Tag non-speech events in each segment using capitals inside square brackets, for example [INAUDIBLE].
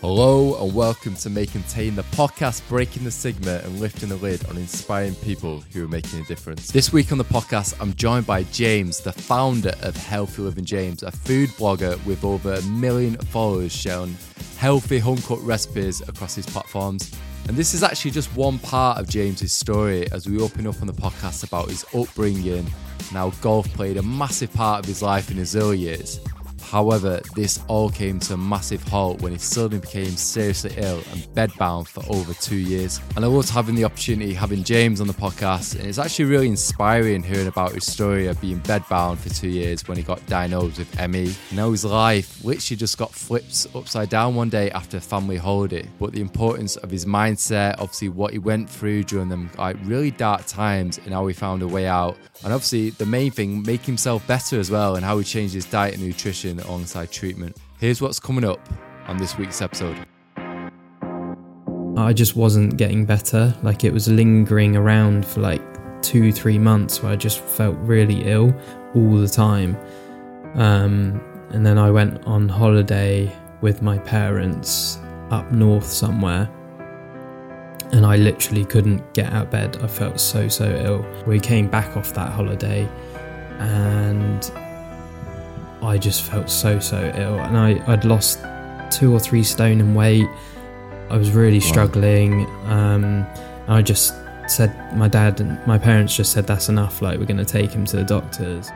Hello and welcome to May Contain, the podcast breaking the stigma and lifting the lid on inspiring people who are making a difference. This week on the podcast, I'm joined by James, the founder of Healthy Living James, a food blogger with over a million followers sharing healthy home cooked recipes across his platforms. And this is actually just one part of James's story as we open up on the podcast about his upbringing and how golf played a massive part of his life in his early years. However, this all came to a massive halt when he suddenly became seriously ill and bedbound for over two years. And I loved having the opportunity having James on the podcast, and it's actually really inspiring hearing about his story of being bedbound for two years when he got diagnosed with ME. Now his life literally just got flipped upside down one day after a family holiday. But the importance of his mindset, obviously what he went through during them like really dark times, and how he found a way out. And obviously the main thing, make himself better as well, and how he changed his diet and nutrition alongside treatment. Here's what's coming up on this week's episode. I just wasn't getting better. Like it was lingering around for like two, three months where I just felt really ill all the time. Um, and then I went on holiday with my parents up north somewhere. And I literally couldn't get out of bed. I felt so, so ill. We came back off that holiday and I just felt so so ill, and I I'd lost two or three stone in weight. I was really struggling. Um, I just said my dad and my parents just said that's enough. Like we're going to take him to the doctors.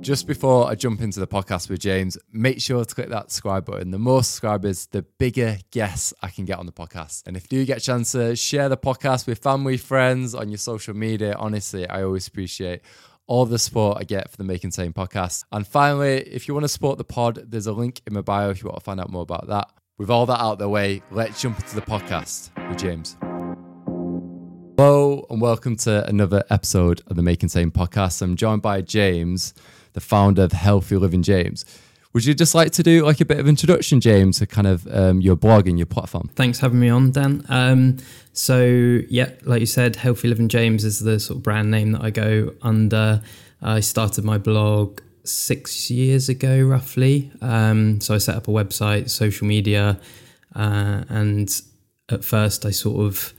Just before I jump into the podcast with James, make sure to click that subscribe button. The more subscribers, the bigger guests I can get on the podcast. And if you do get a chance to share the podcast with family, friends on your social media, honestly, I always appreciate all the support I get for the May Contain podcast. And finally, if you want to support the pod, there's a link in my bio if you want to find out more about that. With all that out of the way, let's jump into the podcast with James. Hello and welcome to another episode of the May Contain podcast. I'm joined by James, the founder of Healthy Living James. Would you just like to do like a bit of introduction, James, to kind of um, your blog and your platform? Thanks for having me on, Dan. Um, so yeah, like you said, Healthy Living James is the sort of brand name that I go under. I started my blog six years ago, roughly. Um, so I set up a website, social media, uh, and at first I sort of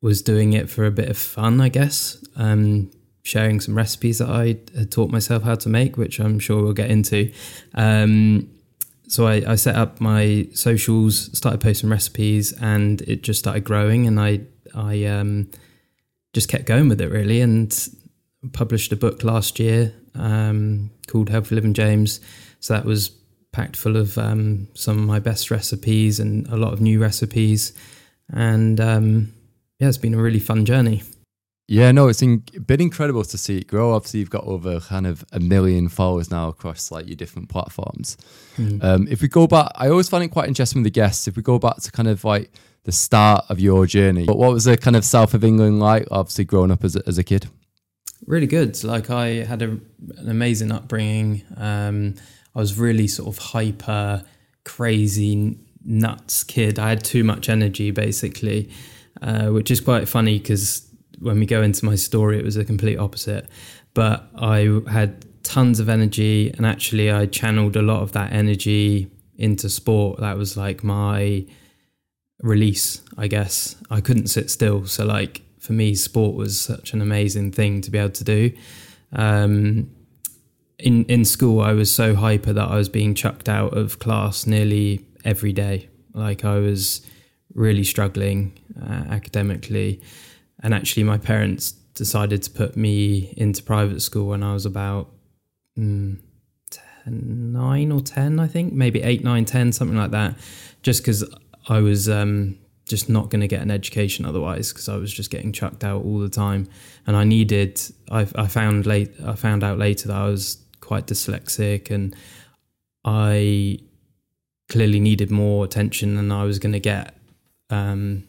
was doing it for a bit of fun, I guess. Um, sharing some recipes that I had taught myself how to make, which I'm sure we'll get into. Um, so I, I, set up my socials, started posting recipes, and it just started growing. And I I um, just kept going with it really, and published a book last year um, called Healthy Living James. So that was packed full of um, some of my best recipes and a lot of new recipes. And um, yeah, it's been a really fun journey. Yeah, no, it's in, been incredible to see it grow. Obviously, you've got over kind of a million followers now across like your different platforms. Mm. Um, if we go back, I always find it quite interesting with the guests. If we go back to kind of like the start of your journey, but what was the kind of south of England like? Obviously, growing up as a, as a kid. Really good. Like I had a, an amazing upbringing. Um, I was really sort of hyper, crazy, nuts kid. I had too much energy, basically, uh, which is quite funny because when we go into my story, it was a complete opposite. But I had tons of energy, and actually, I channeled a lot of that energy into sport. That was like my release, I guess. I couldn't sit still. So, like, for me, sport was such an amazing thing to be able to do. Um, in, in school, I was so hyper that I was being chucked out of class nearly every day. Like, I was really struggling uh, academically. And actually, my parents decided to put me into private school when I was about mm, 10, nine or 10, I think, maybe eight, nine, 10, something like that, just because I was um, just not going to get an education otherwise because I was just getting chucked out all the time. And I needed, I, I found late, I found out later that I was quite dyslexic and I clearly needed more attention than I was going to get. Um,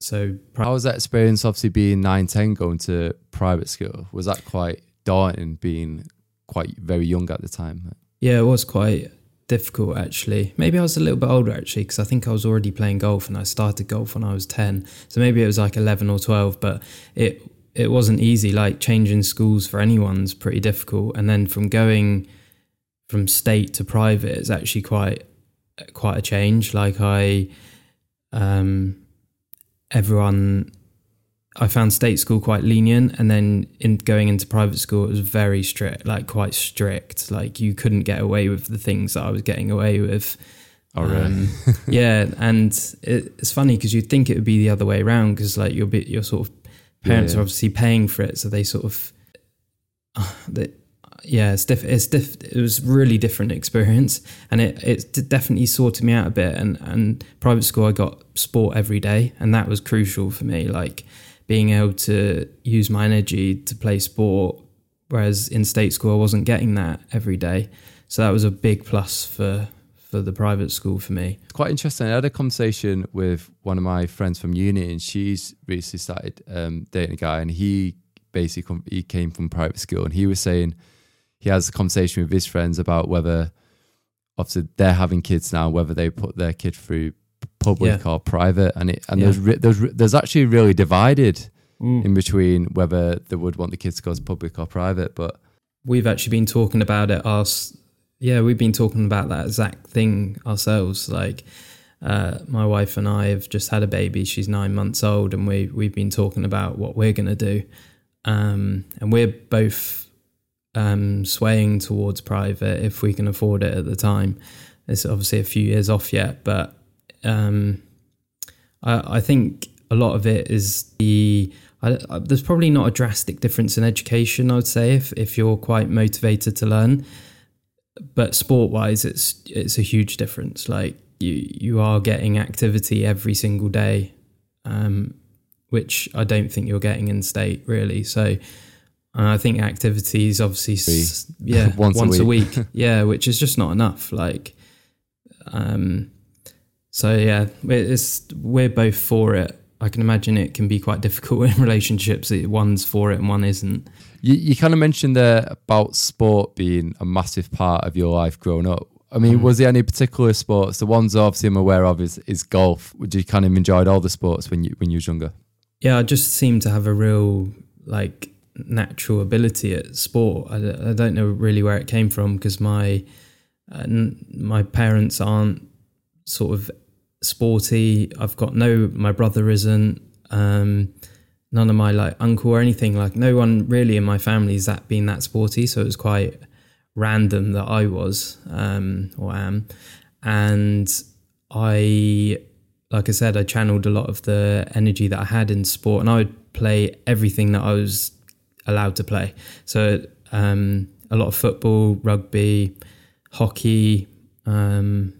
so, how was that experience? Obviously, being nine, ten, going to private school was that quite daunting? Being quite very young at the time. Yeah, it was quite difficult actually. Maybe I was a little bit older actually because I think I was already playing golf and I started golf when I was ten. So maybe it was like eleven or twelve, but it it wasn't easy. Like changing schools for anyone's pretty difficult, and then from going from state to private is actually quite quite a change. Like I, um, everyone, I found state school quite lenient, and then in going into private school, it was very strict, like quite strict. Like you couldn't get away with the things that I was getting away with. Oh, really? Um, [LAUGHS] yeah, and it, it's funny because you'd think it would be the other way around because like your your sort of parents yeah, yeah. are obviously paying for it, so they sort of uh, they, yeah, it's diff- it's diff- it was really different experience, and it it definitely sorted me out a bit. And and private school, I got sport every day, and that was crucial for me. Like being able to use my energy to play sport, whereas in state school, I wasn't getting that every day. So that was a big plus for for the private school for me. Quite interesting. I had a conversation with one of my friends from uni, and she's recently started um, dating a guy, and he basically he came from private school, and he was saying he has a conversation with his friends about whether obviously they're having kids now, whether they put their kid through public yeah. or private, and it and yeah. there's there's there's actually really divided mm. in between whether they would want the kids to go to public or private. But we've actually been talking about it. Us, yeah, we've been talking about that exact thing ourselves. Like uh, my wife and I have just had a baby. She's nine months old, and we we've been talking about what we're gonna do. Um, and we're both um, swaying towards private if we can afford it at the time. It's obviously a few years off yet, but um, I, I, think a lot of it is the. I, I, there's probably not a drastic difference in education. I would say if if you're quite motivated to learn, but sport wise, it's it's a huge difference. Like you you are getting activity every single day, um, which I don't think you're getting in state really. So and I think activities, obviously, [LAUGHS] yeah, once, once, a week, a week [LAUGHS] yeah, which is just not enough. Like, um, so yeah, it's we're both for it. I can imagine it can be quite difficult [LAUGHS] in relationships. One's for it and one isn't. You, you kind of mentioned there about sport being a massive part of your life growing up. I mean, mm. was there any particular sports? The ones obviously I'm aware of is, is golf. Would you kind of enjoyed all the sports when you when you was younger? Yeah, I just seemed to have a real like natural ability at sport. I, I don't know really where it came from because my uh, my parents aren't sort of sporty. I've got no, my brother isn't. Um, none of my like uncle or anything. Like no one really in my family is that being that sporty. So it was quite random that I was um, or am, and I. Like I said, I channeled a lot of the energy that I had in sport, and I would play everything that I was allowed to play. So um, a lot of football, rugby, hockey. Um,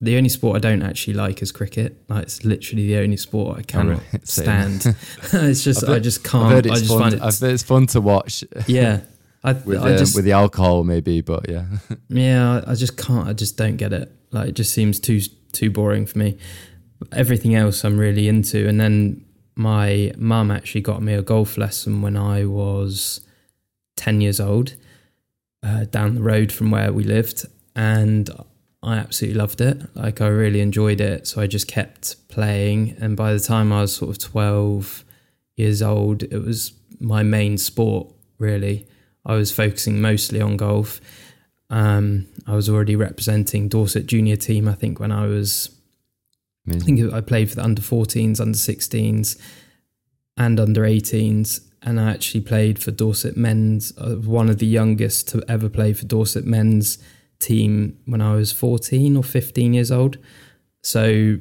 the only sport I don't actually like is cricket. Like it's literally the only sport I cannot [LAUGHS] oh, right. stand. [LAUGHS] [LAUGHS] it's just I just can't. I've I just fun, find it. I've it's fun to watch. Yeah. I, with, I just, with the alcohol maybe, but yeah. yeah, I just can't. I just don't get it. Like it just seems too too boring for me. Everything else I'm really into, and then my mum actually got me a golf lesson when I was 10 years old uh, down the road from where we lived. And I absolutely loved it. Like, I really enjoyed it. So I just kept playing. And by the time I was sort of 12 years old, it was my main sport, really. I was focusing mostly on golf. Um, I was already representing Dorset junior team, I think, when I was Amazing. I think I played for the under 14s, under 16s, and under 18s. And I actually played for Dorset men's, uh, one of the youngest to ever play for Dorset men's team when I was 14 or 15 years old. So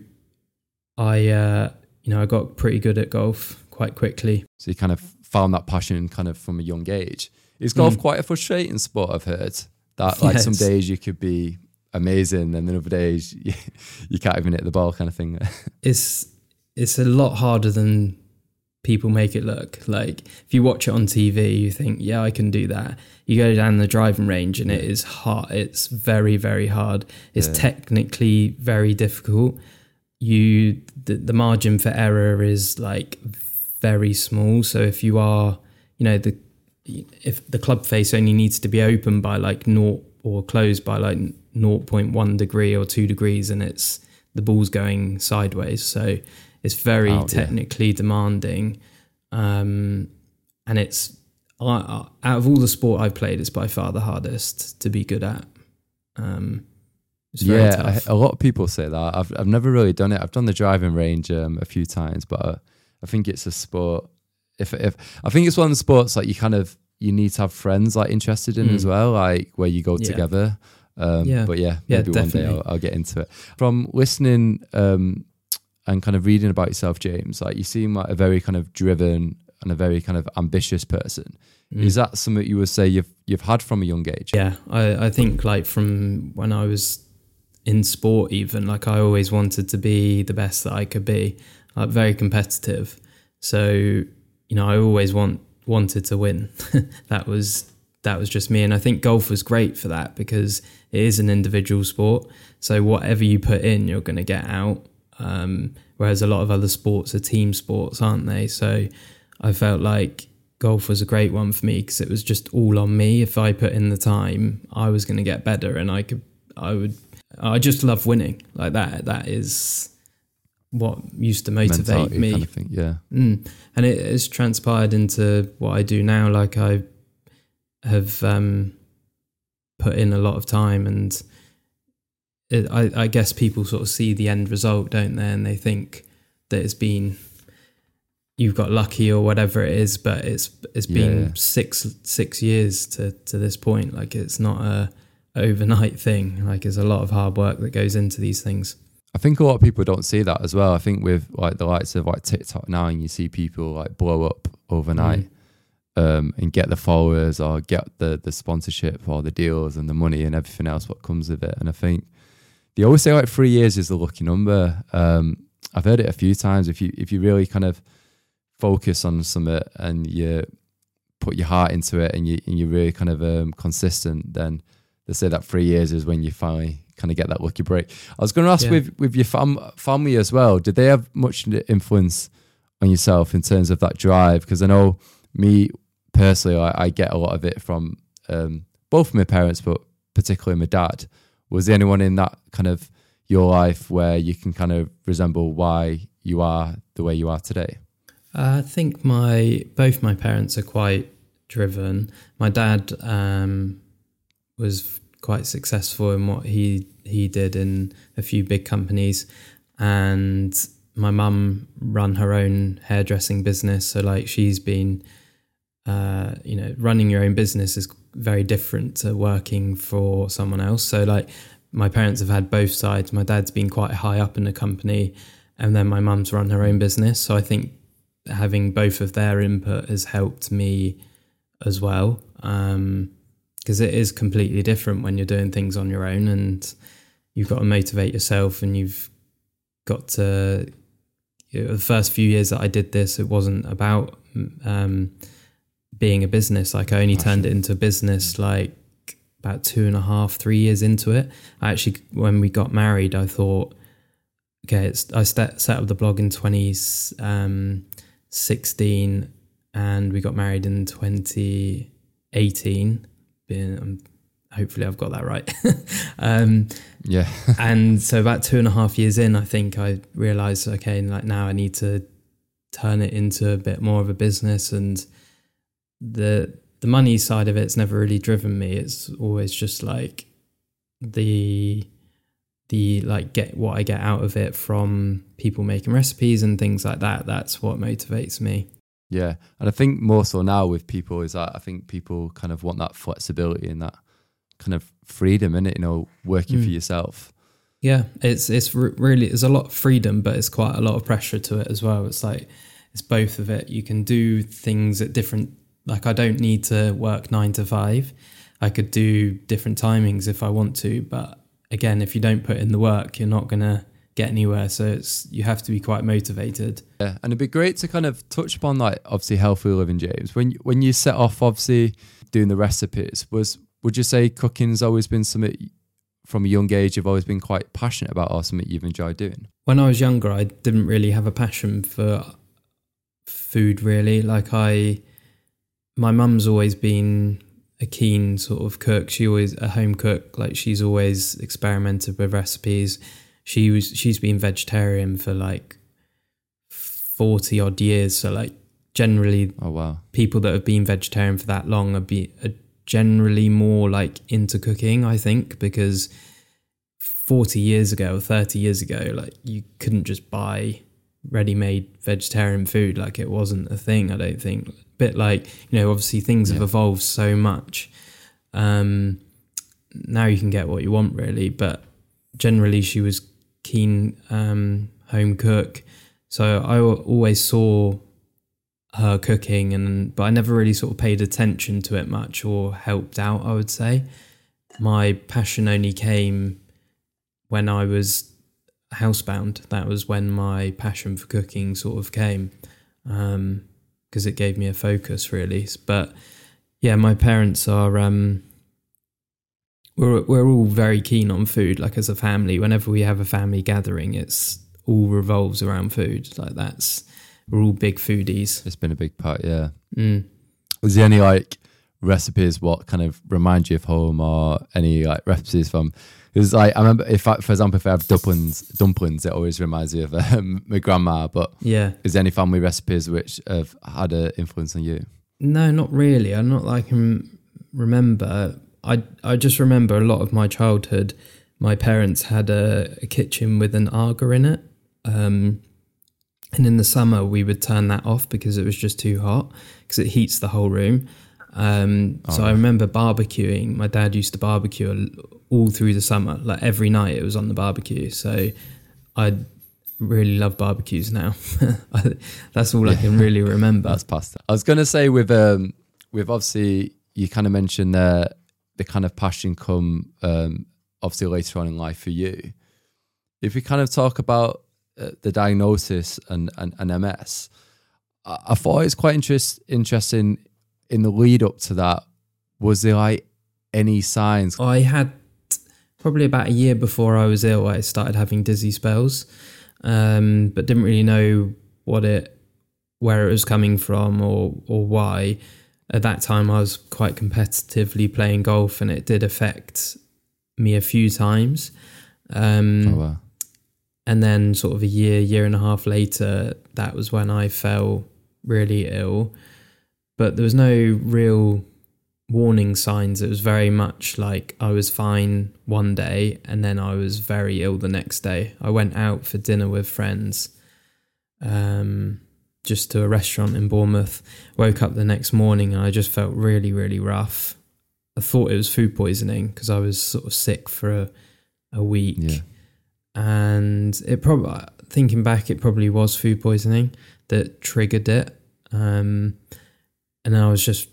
I, uh, you know, I got pretty good at golf quite quickly. So you kind of found that passion kind of from a young age. Is golf mm. quite a frustrating sport? I've heard that like [LAUGHS] yes. some days you could be amazing, and then other days [LAUGHS] you, you can't even hit the ball, kind of thing. [LAUGHS] it's it's a lot harder than people make it look. Like if you watch it on TV, you think, yeah, I can do that. You go down the driving range, and it is hard. It's very very hard. It's yeah. technically very difficult. You the, the margin for error is like very small. So if you are, you know, the if the club face only needs to be open by like naught or closed by like 0.1 degree or two degrees and it's the ball's going sideways. So it's very oh, technically yeah. demanding. Um, and it's I, I, out of all the sport I've played, it's by far the hardest to be good at. Um, yeah, I, a lot of people say that. I've I've never really done it. I've done the driving range um, a few times, but uh, I think it's a sport. If if I think it's one of the sports like you kind of you need to have friends like interested in mm. as well, like where you go yeah. together. Um, yeah. But yeah, maybe yeah, one day I'll, I'll, get into it. From listening um, and kind of reading about yourself, James, like you seem like a very kind of driven and a very kind of ambitious person. Mm. Is that something you would say you've you've had from a young age? Yeah, I, I think like from when I was in sport, even like I always wanted to be the best that I could be, like very competitive. So you know, I always want wanted to win. [LAUGHS] that was that was just me, and I think golf was great for that because it is an individual sport. So whatever you put in, you're going to get out. Um, whereas a lot of other sports are team sports, aren't they? So I felt like golf was a great one for me because it was just all on me. If I put in the time, I was going to get better, and I could, I would, I just love winning like that. That is what used to motivate Mentality me. Kind of thing, yeah, mm. and it has transpired into what I do now. Like I have um, put in a lot of time, and it, I, I guess people sort of see the end result, don't they? And they think that it's been you've got lucky or whatever it is, but it's it's been yeah. six six years to to this point. Like it's not a overnight thing. Like there's a lot of hard work that goes into these things. I think a lot of people don't see that as well. I think with like the likes of like TikTok now, and you see people like blow up overnight. Mm. Um, and get the followers or get the the sponsorship or the deals and the money and everything else what comes with it. And I think they always say like three years is the lucky number. Um, I've heard it a few times. If you if you really kind of focus on something and you put your heart into it and you and you're really kind of um, consistent, then they say that three years is when you finally kind of get that lucky break. I was going to ask yeah. with with your fam- family as well. Did they have much influence on yourself in terms of that drive? Because I know me personally, I, I, get a lot of it from um, both my parents, but particularly my dad. Was there anyone in that kind of your life where you can kind of resemble why you are the way you are today? I think my both my parents are quite driven. My dad um, was quite successful in what he he did in a few big companies, and my mum run her own hairdressing business. So like she's been, uh, you know, running your own business is very different to working for someone else. So like my parents have had both sides. My dad's been quite high up in the company, and then my mum's run her own business. So I think having both of their input has helped me as well. Um, because it is completely different when you're doing things on your own and you've got to motivate yourself and you've got to you know, the first few years that I did this it wasn't about um, being a business like I only turned it into a business like about two and a half three years into it. I actually when we got married I thought okay it's I set set up the blog in 20s um, and we got married in 2018 being um, hopefully I've got that right. [LAUGHS] Um, yeah. [LAUGHS] and so about two and a half years in I think I realized okay like now I need to turn it into a bit more of a business and the the money side of it's never really driven me it's always just like the the like get what I get out of it from people making recipes and things like that. That's what motivates me. Yeah, and I think more so now with people is that I think people kind of want that flexibility and that kind of freedom in it. You know, working mm. for yourself. Yeah, it's it's really there's a lot of freedom, but it's quite a lot of pressure to it as well. It's like it's both of it. You can do things at different. Like I don't need to work nine to five. I could do different timings if I want to, but again, if you don't put in the work, you're not going to get anywhere. So it's you have to be quite motivated. Yeah, and it'd be great to kind of touch upon like obviously healthy living, James. When when you set off, obviously doing the recipes, was would you say cooking's always been something from a young age you've always been quite passionate about, or something you've enjoyed doing? When I was younger, I didn't really have a passion for food. Really, like I, my mum's always been a keen sort of cook. She always a home cook. Like she's always experimented with recipes. She was she's been vegetarian for like forty odd years. So like generally Oh wow. people that have been vegetarian for that long are, be, are generally more like into cooking, I think, because 40 years ago or 30 years ago, like you couldn't just buy ready made vegetarian food. Like it wasn't a thing, I don't think. Bit like, you know, obviously things have evolved so much. Um, now you can get what you want, really. But generally, she was keen um, home cook. So I always saw her cooking and but I never really sort of paid attention to it much or helped out I would say my passion only came when I was housebound that was when my passion for cooking sort of came um because it gave me a focus really but yeah my parents are um we're we're all very keen on food like as a family whenever we have a family gathering it's all revolves around food like that's we're all big foodies It's been a big part, yeah. Mm. Was there any like recipes what kind of remind you of home or any like recipes from because like I remember if I, for example if I have dumplings dumplings it always reminds me of [LAUGHS] um, my grandma but Yeah. is there any family recipes which have had an influence on you No, not really. I'm not like I can remember. I I just remember a lot of my childhood. My parents had a, a kitchen with an Aga in it, um, and in the summer we would turn that off because it was just too hot because it heats the whole room. Um, so I remember barbecuing. My dad used to barbecue all through the summer, like every night it was on the barbecue. So I really love barbecues now. [LAUGHS] That's all I can really [LAUGHS] remember. that's pasta I was gonna say with um with obviously you kind of mentioned the the kind of passion come um obviously later on in life for you if we kind of talk about uh, the diagnosis and, and, and MS, I, I thought it's quite interest, interesting in the lead up to that. Was there like any signs? I had probably about a year before I was ill, I started having dizzy spells, um, but didn't really know what it, where it was coming from or or why. At that time, I was quite competitively playing golf, and it did affect me a few times. Um, Oh, wow. and then sort of a year year and a half later that was when i fell really ill but there was no real warning signs. It was very much like i was fine one day and then i was very ill the next day. I went out for dinner with friends um just to a restaurant in bournemouth. Woke up the next morning and i just felt really really rough. I thought it was food poisoning because i was sort of sick for a, a week. Yeah. and it probably thinking back it probably was food poisoning that triggered it. Um and i was just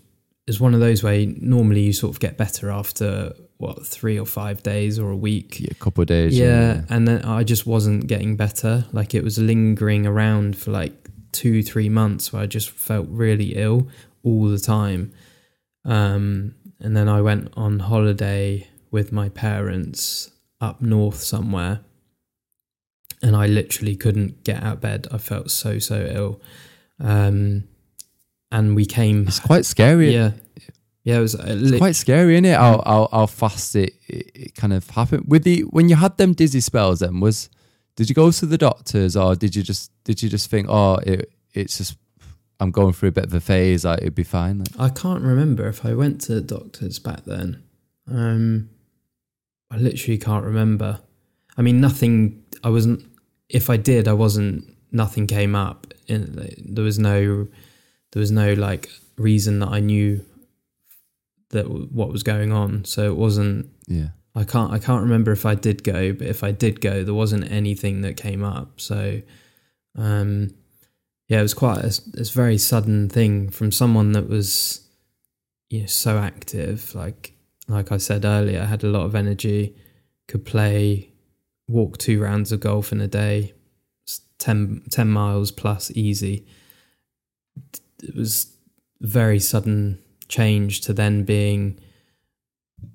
it's one of those where normally you sort of get better after what three or five days or a week. Yeah, a couple of days. yeah. and then i just wasn't getting better. Like it was lingering around for like two three months where i just felt really ill all the time. Um and then i went on holiday with my parents up north somewhere. And i literally couldn't get out of bed. I felt so so ill. Um and we came It's quite scary. yeah yeah it was It's li- quite scary, isn't it? How, how, how fast it, it, it kind of happened. With the when you had them dizzy spells, then was did you go to the doctors or did you just did you just think, oh, it, it's just I'm going through a bit of a phase, like it'd be fine. Like, I can't remember if I went to the doctors back then. Um, I literally can't remember. I mean, nothing. I wasn't. If I did, I wasn't. Nothing came up. In, there was no. There was no like reason that I knew that w- what was going on. So it wasn't. yeah, I can't. I can't remember if I did go, but if I did go, there wasn't anything that came up. So, um, yeah, it was quite a, it's very sudden thing from someone that was, you know, so active. Like, like I said earlier, I had a lot of energy, could play, walk two rounds of golf in a day, s- 10, 10 miles plus easy. It was very sudden change to then being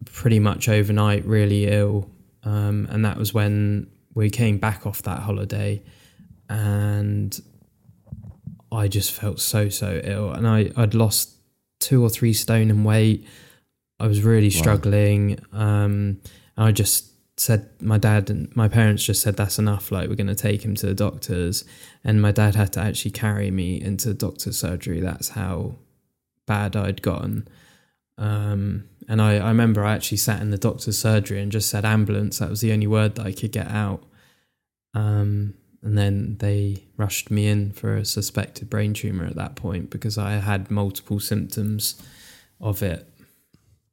pretty much overnight really ill. Um, and that was when we came back off that holiday and i just felt so so ill. And I, i'd lost two or three stone in weight. I was really struggling. Um, and i just said my dad and my parents just said that's enough like we're going to take him to the doctors. And my dad had to actually carry me into doctor's surgery. That's how bad i'd gotten. Um, and I, I remember i actually sat in the doctor's surgery and just said ambulance. That was the only word that i could get out. Um, and then they rushed me in for a suspected brain tumor at that point because i had multiple symptoms of it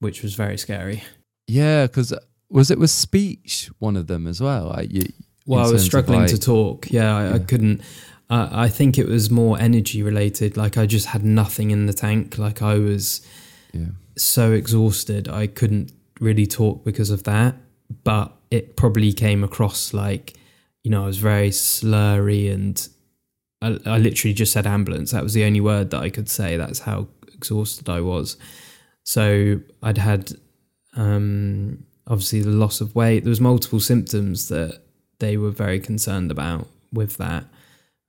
which was very scary. Yeah, because was it with speech one of them as well? Like you, Well, I was struggling like- to talk. Yeah, I, I couldn't. Uh, I think it was more energy related. Like I just had nothing in the tank. Like I was Yeah. so exhausted, I couldn't really talk because of that. But it probably came across like, you know, I was very slurry and I, I literally just said ambulance. That was the only word that I could say. That's how exhausted I was. So I'd had um, obviously the loss of weight. There was multiple symptoms that they were very concerned about with that.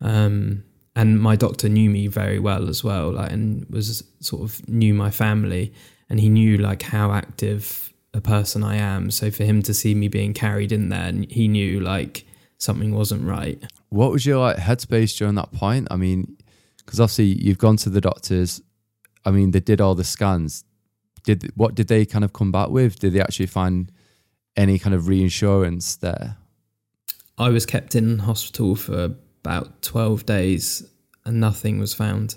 Um, and my doctor knew me very well as well, like, and was sort of knew my family, and he knew like how active a person I am. So for him to see me being carried in there, he knew like something wasn't right. What was your like headspace during that point? I mean, because obviously you've gone to the doctors. I mean, they did all the scans. Did what did they kind of come back with? Did they actually find any kind of reinsurance there? I was kept in hospital for about twelve days, and nothing was found.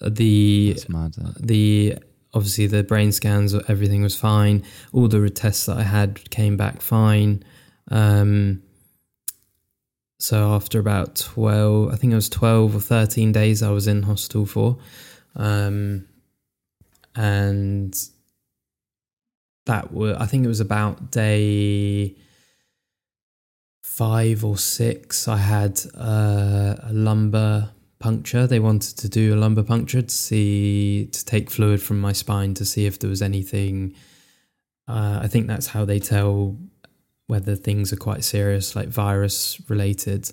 The That's mad. uh, the obviously the brain scans everything was fine all the tests that i had came back fine um so after about 12 i think it was 12 or 13 days i was in hospital for um and that were i think it was about day five or six i had uh, a lumbar puncture. They wanted to do a lumbar puncture to see to take fluid from my spine to see if there was anything. Uh, I think that's how they tell whether things are quite serious, like virus related.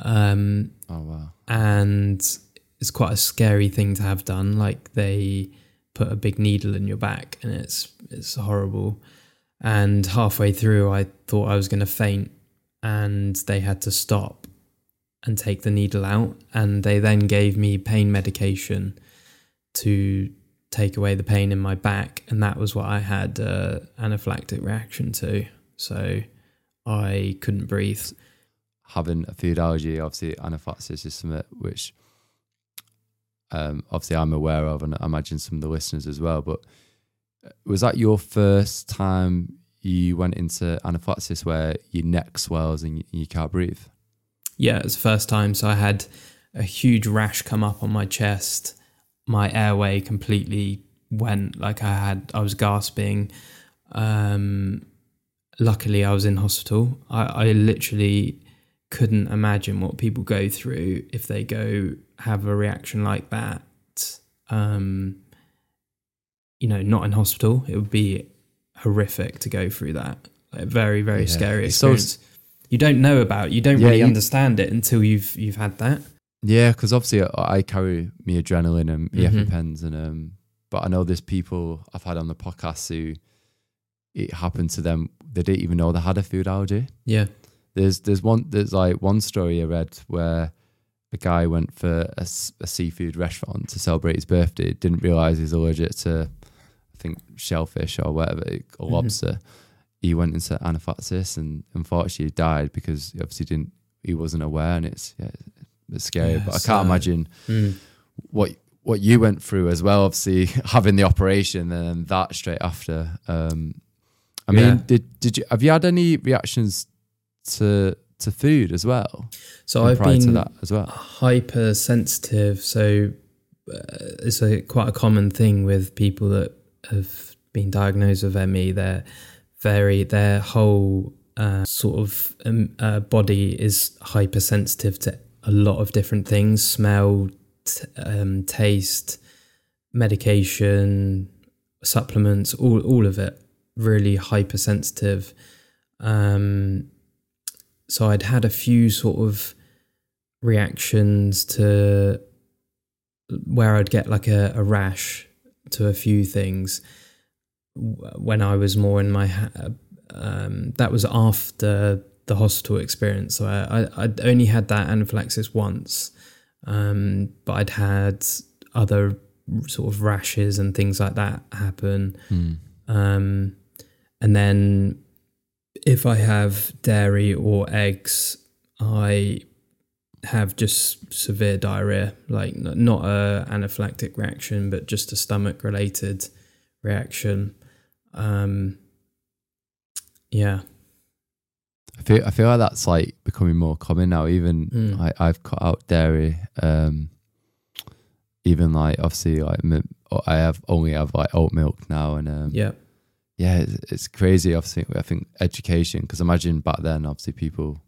Um, Oh wow. and it's quite a scary thing to have done. Like they put a big needle in your back, and it's it's horrible. And halfway through, I thought I was going to faint, and they had to stop and take the needle out, and they then gave me pain medication to take away the pain in my back, and that was what I had uh, anaphylactic reaction to. So I couldn't breathe. having a food allergy, obviously anaphylaxis is something which um, obviously I'm aware of, and I imagine some of the listeners as well. But uh, was that your first time you went into anaphylaxis where your neck swells and you, you can't breathe? Yeah, it was the first time. So I had a huge rash come up on my chest. My airway completely went like I had, I was gasping. Um, luckily, I was in hospital. I, I literally couldn't imagine what people go through if they go have a reaction like that. Um, you know, not in hospital. It would be horrific to go through that. Like, very, very Yeah. scary experience. you don't know about. You don't Yeah, really you- understand it until you've you've had that. Yeah, because obviously I, I carry me adrenaline and me Mhm. EpiPens, and um, but I know there's people I've had on the podcast who it happened to them. They didn't even know they had a food allergy. Yeah. There's there's one there's like one story I read where a guy went for a seafood restaurant to celebrate his birthday. Didn't realize he's allergic to I think shellfish or whatever or Mhm. lobster. He went into anaphylaxis and unfortunately died because he obviously didn't he wasn't aware and it's yeah it's scary. Yeah, but I can't uh, imagine Mm. what what you went through as well. Obviously [LAUGHS] having the operation and then that straight after. Um, I mean, Yeah. did did you have you had any reactions to to food as well? So I've prior to been that as well. hypersensitive. So uh, it's a quite a common thing with people that have been diagnosed with ME. They're very their whole uh, sort of um, uh, body is hypersensitive to a lot of different things: smell, t- um, taste, medication, supplements, all all of it. Really hypersensitive. Um, so I'd had a few sort of reactions to where I'd get like a, a rash to a few things when I was more in my ha- um, that was after the hospital experience. So I, I I'd only had that anaphylaxis once, um, but I'd had other sort of rashes and things like that happen. Mm. Um, and then if I have dairy or eggs, I have just severe diarrhea, like not a anaphylactic reaction, but just a stomach related reaction. Um, yeah, I feel I feel like that's like becoming more common now. Even Mm. I, I've cut out dairy. Um, even like obviously like I have only have like oat milk now, and um, yeah, yeah, it's, it's crazy. Obviously, I think education because imagine back then, obviously people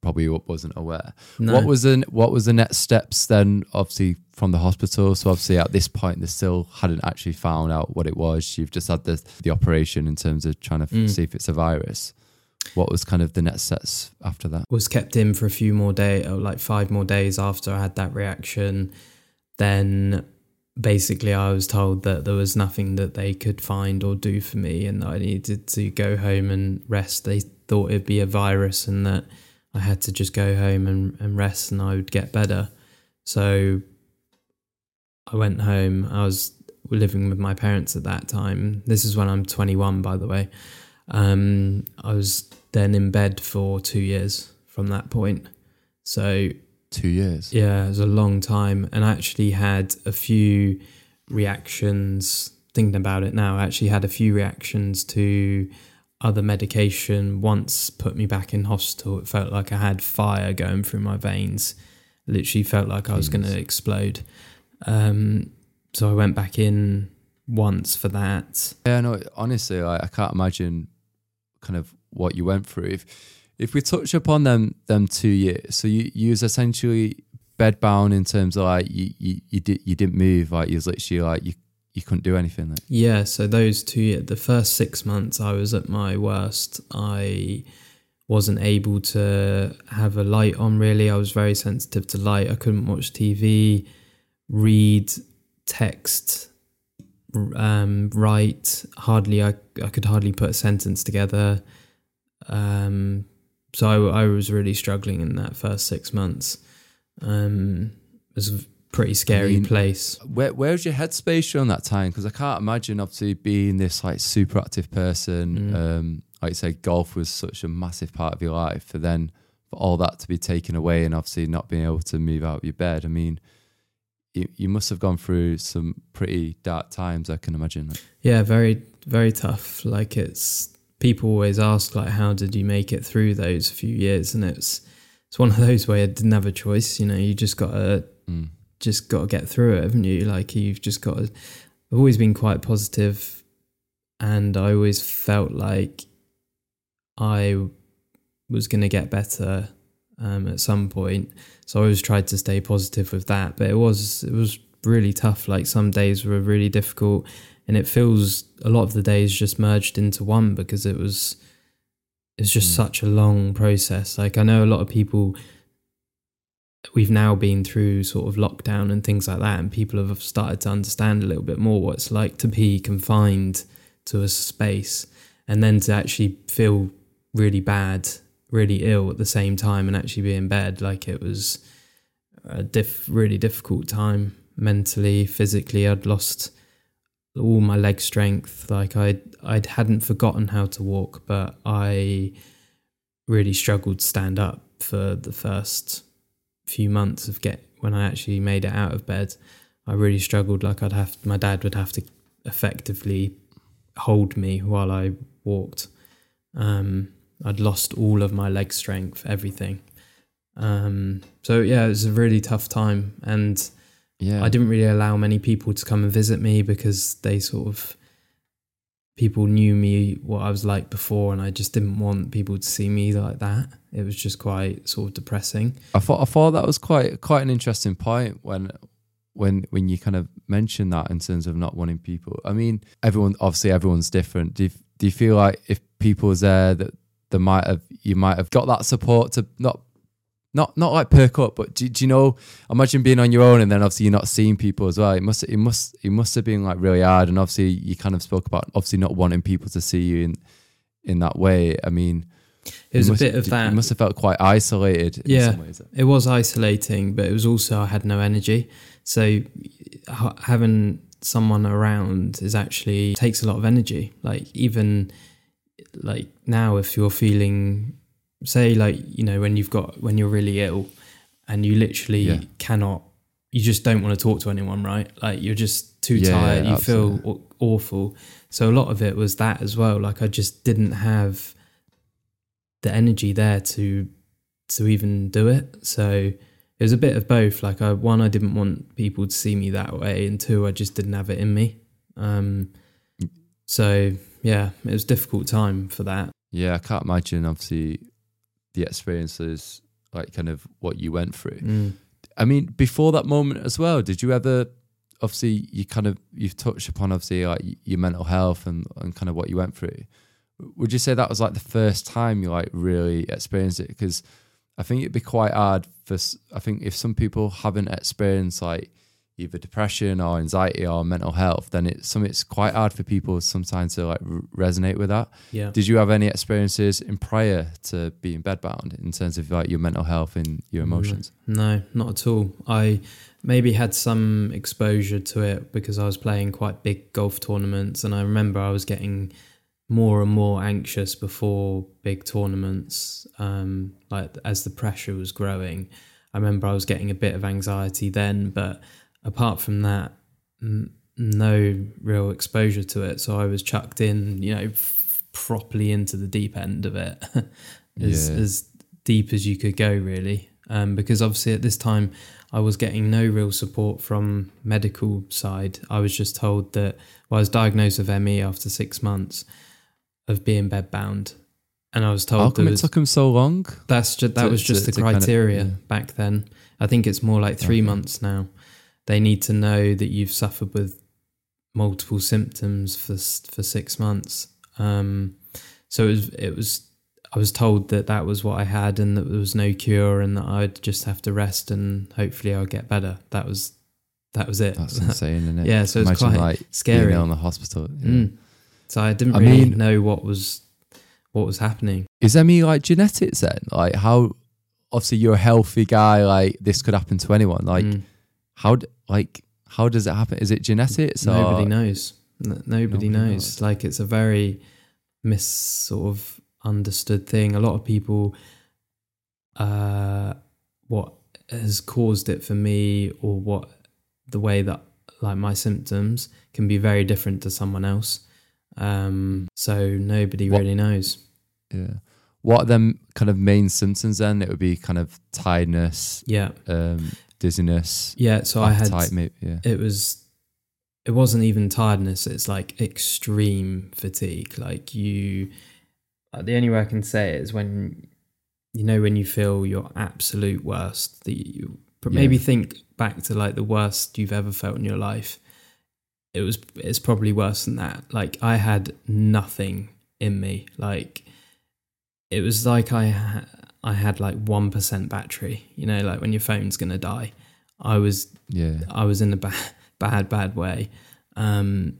probably wasn't aware. no. What was the what was the next steps then? Obviously from the hospital. So obviously at this point they still hadn't actually found out what it was. You've just had the the operation in terms of trying to Mm. see if it's a virus. What was kind of the next steps after that? was kept in for a few more days, like five more days after I had that reaction. Then basically, I was told that there was nothing that they could find or do for me, and that I needed to go home and rest. They thought it'd be a virus, and that I had to just go home and, and rest, and I would get better. So I went home. I was living with my parents at that time. This is when I'm 21, by the way. Um, I was then in bed for two years from that point. So Two years. yeah, it was a long time, and I actually had a few reactions. Thinking about it now, I actually had a few reactions to other medication. Once put me back in hospital. It felt like I had fire going through my veins. Literally felt like I was going to explode. Um, so I went back in once for that. Yeah, no, honestly, I, I can't imagine kind of what you went through. If if we touch upon them them two years, so you you was essentially bedbound in terms of like you you, you did you didn't move, like you was literally like you you couldn't do anything. Like. Yeah, so those two years, the first six months, I was at my worst. I wasn't able to have a light on really. I was very sensitive to light. I couldn't watch TV, read, text, um, write. Hardly, I, I could hardly put a sentence together. Um, so I, I was really struggling in that first six months. Um, it was a pretty scary mean, place. Where where was your headspace during that time? Because I can't imagine obviously being this like super active person. Mm. Um, like you say, golf was such a massive part of your life, for then for all that to be taken away and obviously not being able to move out of your bed. I mean, you you must have gone through some pretty dark times. I can imagine. Yeah, very very tough. Like it's people always ask like how did you make it through those few years and it's it's one of those where you didn't have a choice, you know, you just got to mm, just got to get through it, haven't you? Like you've just got to I've always been quite positive and I always felt like I was going to get better um, at some point. So I always tried to stay positive with that, but it was it was really tough. Like some days were really difficult, and it feels a lot of the days just merged into one because it was it's just Mm. such a long process. Like I know a lot of people. We've now been through sort of lockdown and things like that, and people have started to understand a little bit more what it's like to be confined to a space and then to actually feel really bad, really ill at the same time and actually be in bed. Like it was a diff- really difficult time mentally, physically. I'd lost all my leg strength. Like I I hadn't forgotten how to walk, but I really struggled to stand up for the first few months of get when I actually made it out of bed. I really struggled. Like I'd have my dad would have to effectively hold me while I walked. Um, I'd lost all of my leg strength, everything. Um, so yeah, it was a really tough time, and yeah, I didn't really allow many people to come and visit me because they sort of people knew me what I was like before, and I just didn't want people to see me like that. It was just quite sort of depressing. I thought I thought that was quite quite an interesting point when when when you kind of mentioned that in terms of not wanting people. I mean, everyone obviously everyone's different. Do you, do you feel like if people was there that there might have you might have got that support to not not not like perk up, but do, do you know? Imagine being on your own and then obviously you're not seeing people as well. It must it must it must have been like really hard. And obviously you kind of spoke about obviously not wanting people to see you in in that way. I mean, It was you a bit of that. you must have felt quite isolated in Yeah. some ways. It was isolating, but it was also I had no energy. So having someone around is actually takes a lot of energy. Like even like now, if you're feeling, say, like you know, when you've got when you're really ill, and you literally Yeah. cannot, you just don't want to talk to anyone, right? Like you're just too Yeah, tired. yeah, you feel absolutely. aw- awful. So a lot of it was that as well. Like I just didn't have the energy there to to even do it. So it was a bit of both. Like I one, I didn't want people to see me that way, and two, I just didn't have it in me. Um, so yeah, it was a difficult time for that. Yeah, I can't imagine obviously the experiences like kind of what you went through. Mm. I mean, before that moment as well, did you ever obviously you kind of you've touched upon obviously like your mental health and, and kind of what you went through. Would you say that was like the first time you like really experienced it? Because I think it'd be quite hard for I think if some people haven't experienced like either depression or anxiety or mental health, then it's some it's quite hard for people sometimes to like r- resonate with that. Yeah. Did you have any experiences in prior to being bedbound in terms of like your mental health and your Mm. emotions? No, not at all. I maybe had some exposure to it because I was playing quite big golf tournaments, and I remember I was getting more and more anxious before big tournaments. Um, like as the pressure was growing, I remember I was getting a bit of anxiety then, but apart from that, n- no real exposure to it. So I was chucked in, you know, f- properly into the deep end of it, [LAUGHS] as Yeah. as deep as you could go, really. Um, because obviously at this time I was getting no real support from medical side. I was just told that well, I was diagnosed with ME after six months of being bedbound, and I was told How come it was, took them so long? that's just that to- was just to- the to kind of- criteria yeah. back then. I think it's more like three Okay. months now. They need to know that you've suffered with multiple symptoms for for six months. Um, so it was it was I was told that that was what I had and that there was no cure and that I'd just have to rest and hopefully I'll get better. That was that was it. That's [LAUGHS] insane, isn't it? yeah, so it's quite like scary. ill in the hospital. Yeah. Mm. So I didn't I really mean- know what was what was happening. Is there ME like genetics then? Like how? Obviously, you're a healthy guy. Like this could happen to anyone. Like Mm. How? d- Like how does it happen? Is it genetics? Nobody or? knows. N- nobody, Nobody knows. knows. Like it's a very mis sort of understood thing. A lot of people, uh, what has caused it for me, or what the way that like my symptoms can be very different to someone else. Um, so nobody What- really knows. Yeah. What are them kind of main symptoms then? It would be kind of tiredness, Yeah, um, dizziness, yeah. So I had maybe. Yeah. it was it wasn't even tiredness it's like extreme fatigue like you the only way i can say it is when you know when you feel your absolute worst that you maybe Yeah. think back to like the worst you've ever felt in your life it was it's probably worse than that like i had nothing in me like it was like i i had like 1% battery you know like when your phone's going to die i was Yeah. I was in a bad, [LAUGHS] bad, bad way. Um,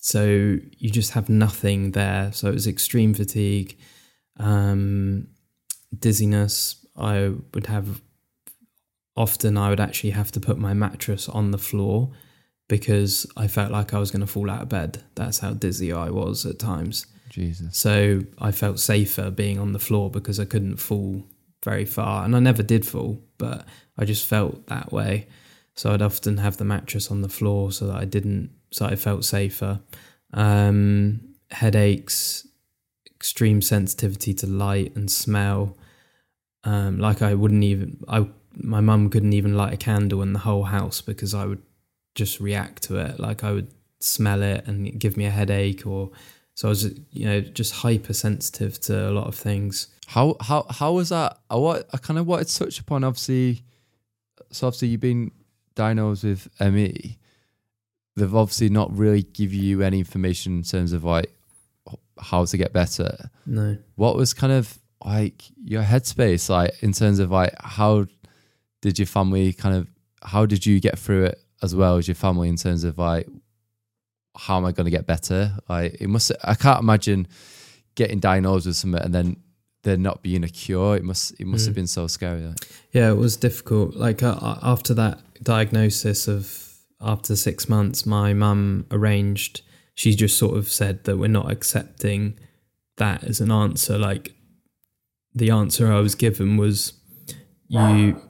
so you just have nothing there. So it was extreme fatigue, um, dizziness. I would have often. I would actually have to put my mattress on the floor because I felt like I was going to fall out of bed. That's how dizzy I was at times. Jesus. So I felt safer being on the floor because I couldn't fall very far. And I never did fall, but I just felt that way. So I'd often have the mattress on the floor so that I didn't, so I felt safer. Um, headaches, extreme sensitivity to light and smell. Um, like I wouldn't even, I, my mum couldn't even light a candle in the whole house because I would just react to it. Like I would smell it and give me a headache or, so I was, you know, just hypersensitive to a lot of things. How how how was that? I what I kind of wanted to touch upon. Obviously, so obviously you've been diagnosed with ME. They've obviously not really give you any information in terms of like how to get better. No. What was kind of like your headspace like in terms of like how did your family kind of how did you get through it as well as your family in terms of like how am I going to get better? Like it must I can't imagine getting diagnosed with something and then there not being a cure. It must it must have been so scary. Like. Yeah, it was difficult. Like uh, uh, after that diagnosis of after six months, my mum arranged. She just sort of said that we're not accepting that as an answer. Like the answer I was given was you.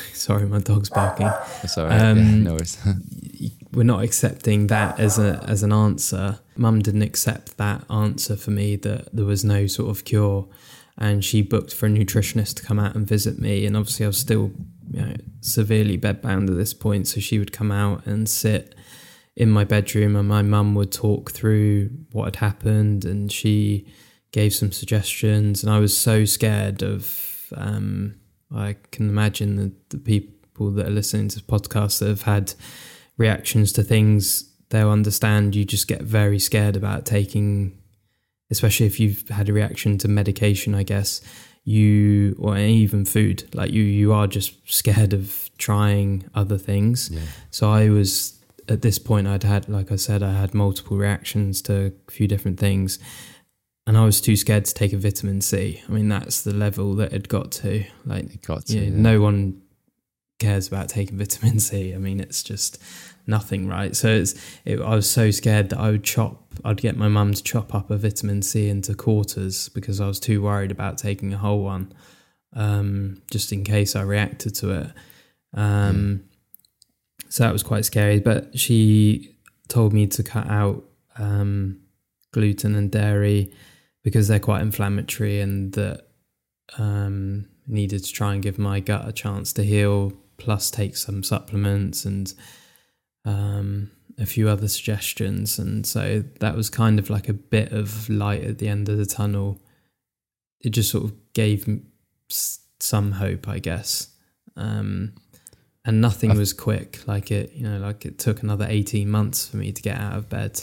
[LAUGHS] Sorry, my dog's barking. That's all right. Um, yeah, no worries. [LAUGHS] we're not accepting that as a as an answer. Mum didn't accept that answer for me that there was no sort of cure, and she booked for a nutritionist to come out and visit me. And obviously, I was still you know, severely bedbound at this point, so she would come out and sit in my bedroom, and my mum would talk through what had happened, and she gave some suggestions. And I was so scared of. Um, I can imagine the, the people that are listening to podcasts that have had reactions to things, they'll understand you just get very scared about taking, especially if you've had a reaction to medication, I guess, you, or even food, like you, you are just scared of trying other things. Yeah. So I was, at this point, I'd had, like I said, I had multiple reactions to a few different things. And I was too scared to take a vitamin C. I mean, that's the level that it got to. Like, It got to, yeah, yeah. no one cares about taking [LAUGHS] vitamin C. I mean, it's just nothing, right? So it's it, I was so scared that I would chop. I'd get my mum to chop up a vitamin C into quarters because I was too worried about taking a whole one, um, just in case I reacted to it. Um, So that was quite scary. But she told me to cut out um, gluten and dairy because they're quite inflammatory and that um, needed to try and give my gut a chance to heal, plus take some supplements and um, a few other suggestions. And so that was kind of like a bit of light at the end of the tunnel. It just sort of gave some hope, I guess. Um, and nothing was quick. Like it, you know, like it took another 18 months for me to get out of bed.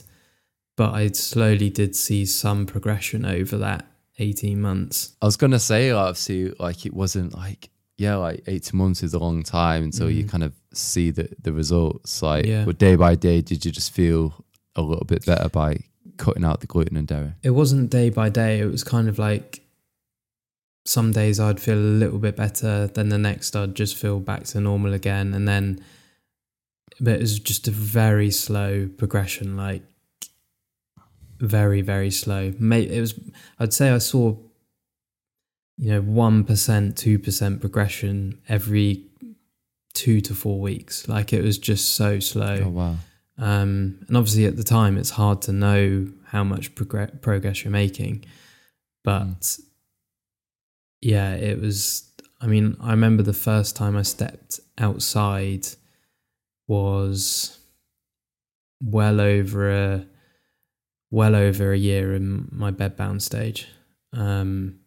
But I slowly did see some progression over that 18 months. I was gonna say, like, obviously, like it wasn't like yeah, like eighteen months is a long time until you Mhm. kind of see the the results. Like, Yeah. but day by day, did you just feel a little bit better by cutting out the gluten and dairy? it wasn't day by day. It was kind of like some days I'd feel a little bit better, then the next I'd just feel back to normal again, and then but it was just a very slow progression, like very very slow. It was I'd say I saw you know one percent, two percent progression every two to four weeks. Like it was just so slow. Oh wow, Um, and obviously, at the time, it's hard to know how much progr- progress you're making. But yeah, it was. I mean, I remember the first time I stepped outside was well over a well over a year in my bedbound stage. Um,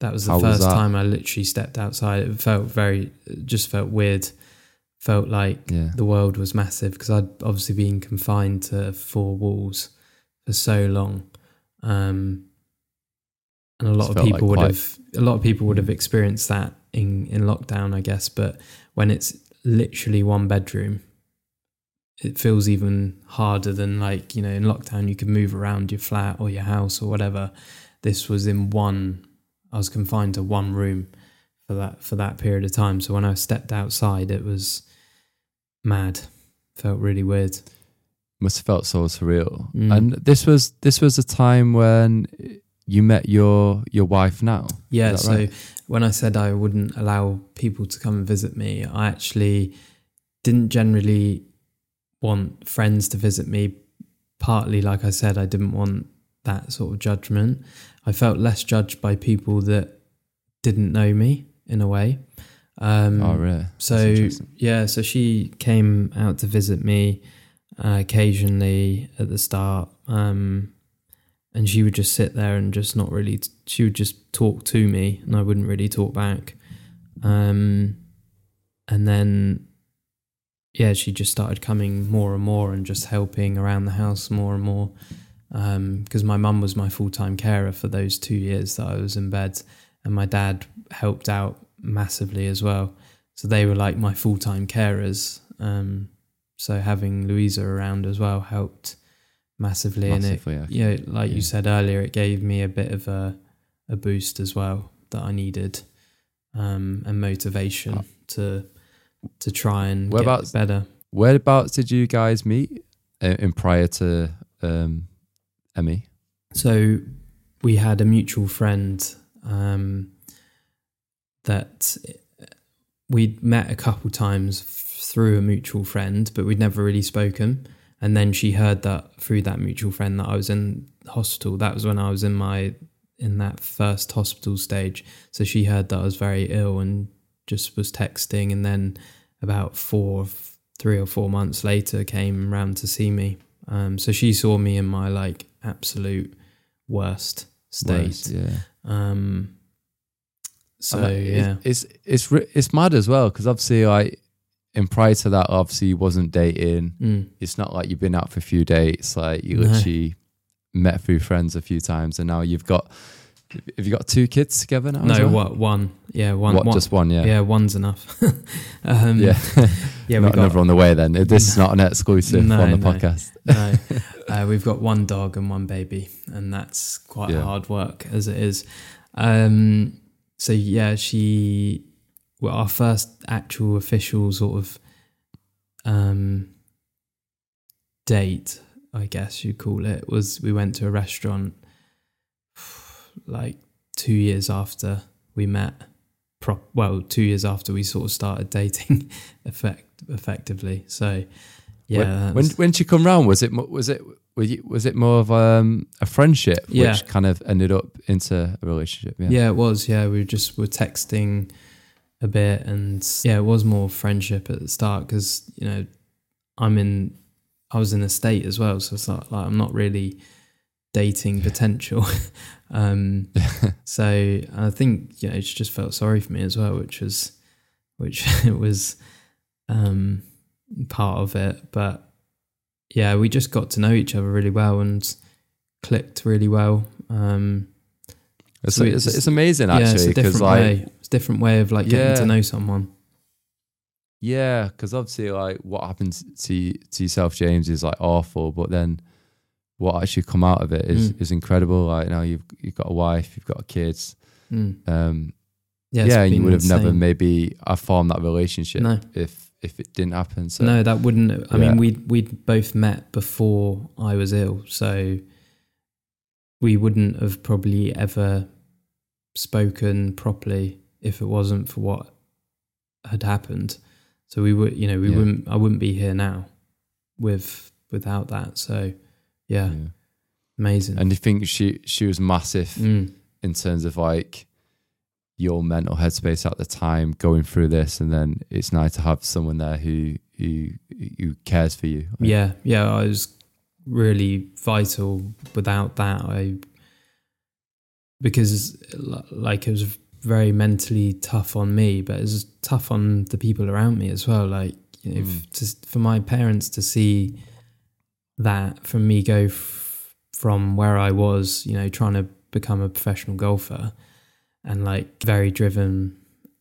that was the How first that? time I literally stepped outside. It felt very, it just felt weird. Felt like yeah. the world was massive because I'd obviously been confined to four walls for so long. Um, and a lot Just of people like would have a lot of people would have experienced that in, in lockdown, I guess. But when it's literally one bedroom, it feels even harder than like, you know, in lockdown you could move around your flat or your house or whatever. This was in one I was confined to one room for that for that period of time. So when I stepped outside it was mad. Felt really weird. Must have felt so surreal. Mm. And this was this was a time when you met your your wife now. Yeah, so right? when I said I wouldn't allow people to come and visit me, I actually didn't generally want friends to visit me. Partly, like I said, I didn't want that sort of judgment. I felt less judged by people that didn't know me in a way. Um, oh really? So yeah, so she came out to visit me uh, occasionally at the start, um, and she would just sit there and just not really. She would just talk to me, and I wouldn't really talk back. Um, and then, yeah, she just started coming more and more and just helping around the house more and more. Because my mum was my full time carer for those two years that I was in bed, and my dad helped out massively as well. So they were like my full time carers. Um, so having Louisa around as well helped massively, and it Massively, yeah. yeah, like Yeah. you said earlier, it gave me a bit of a a boost as well that I needed, um, and motivation Uh, to to try and What get better. Whereabouts did you guys meet uh, in prior to um, ME? So we had a mutual friend um, that we'd met a couple times through a mutual friend, but we'd never really spoken. And then she heard that through that mutual friend that I was in hospital. That was when I was in my in that first hospital stage. So she heard that I was very ill and just was texting. And then about four, three or four months later, came round to see me. Um, so she saw me in my like absolute worst state. Worst, yeah. Um, so And, uh, yeah, it's it's re- it's mad as well because obviously like in prior to that, obviously you wasn't dating. Mm. It's not like you've been out for a few dates. Like you No. literally met through friends a few times, and now you've got. Have you got two kids together now? no, well? what one? Yeah, one. What, one- just one? Yeah. yeah. one's enough. [LAUGHS] um, Yeah. [LAUGHS] yeah. not got another on the way then. This is not an exclusive No, on the no. podcast. no, [LAUGHS] uh, we've got one dog and one baby, and that's quite Yeah. hard work as it is. Um, so yeah, she, well, our first actual official sort of um, date, I guess you'd call it, was we went to a restaurant like two years after we met. Prop, well, two years after we sort of started dating, [LAUGHS] effect effectively. So, yeah, when, when when she come round, was it was it were you, was it more of um, a friendship, Yeah. which kind of ended up into a relationship? Yeah. Yeah. it was. Yeah, we just were texting a bit, and yeah, it was more friendship at the start because you know I'm in, I was in a state as well, so it's not like I'm not really dating potential. [LAUGHS] um, [LAUGHS] so I think you know she just felt sorry for me as well, which was, which it [LAUGHS] was, um, part of it. But yeah, we just got to know each other really well and clicked really well. Um, It's, So it's, it's- amazing yeah, it's actually a because different like way. It's a different way of like getting Yeah. to know someone. yeah, because obviously like what happens to to yourself, James, is like awful, but then what actually come out of it is Mm. is incredible. Like you know you've you've got a wife, you've got kids. Mm. Um, Yeah, yeah, and you would have never maybe formed that relationship No. if if it didn't happen. So no, that wouldn't. I Yeah. mean, we we'd both met before I was ill, so we wouldn't have probably ever spoken properly if it wasn't for what had happened. So we would, you know, we Yeah. wouldn't. I wouldn't be here now with without that. So yeah, yeah. amazing. And you think she she was massive Mm. in terms of like your mental headspace at the time going through this and then it's nice to have someone there who who who cares for you Yeah, yeah, I was really vital without that. I because like it was very mentally tough on me, but it was tough on the people around me as well. Like you know, Mm. just for my parents to see that from me go f- from where I was, you know, trying to become a professional golfer and like very driven,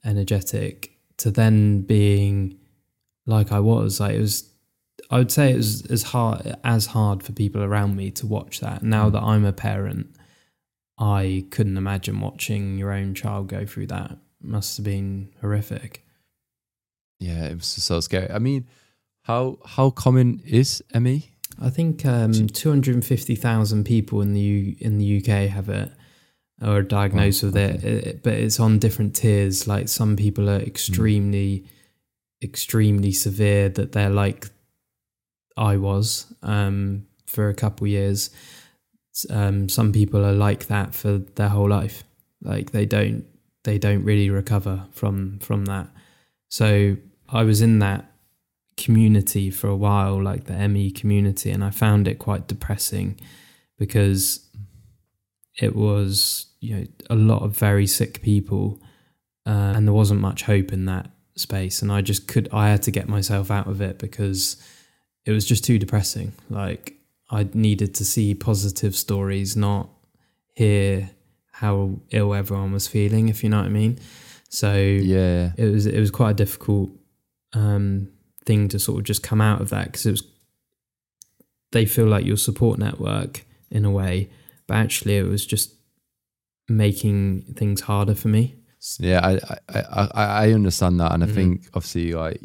energetic, to then being like I was, like it was I would say it was as hard as hard for people around me to watch that. Now that I'm a parent, I couldn't imagine watching your own child go through that. Must have been horrific. yeah it was so scary i mean how how common is ME I think um, 250,000 people in the U- in the UK have it or are diagnosed Wow, with it, it, but it's on different tiers. Like some people are extremely, extremely severe that they're like I was um, for a couple years. Um, some people are like that for their whole life. Like they don't they don't really recover from from that. So I was in that community for a while, like the ME community, and I found it quite depressing because it was you know a lot of very sick people, uh, and there wasn't much hope in that space, and I just could I had to get myself out of it because it was just too depressing. Like I needed to see positive stories, not hear how ill everyone was feeling, if you know what I mean. So yeah it was it was quite a difficult um, thing to sort of just come out of that because it was they feel like your support network in a way, but actually it was just making things harder for me. Yeah, I I, I, I understand that, and I Mhm. think obviously like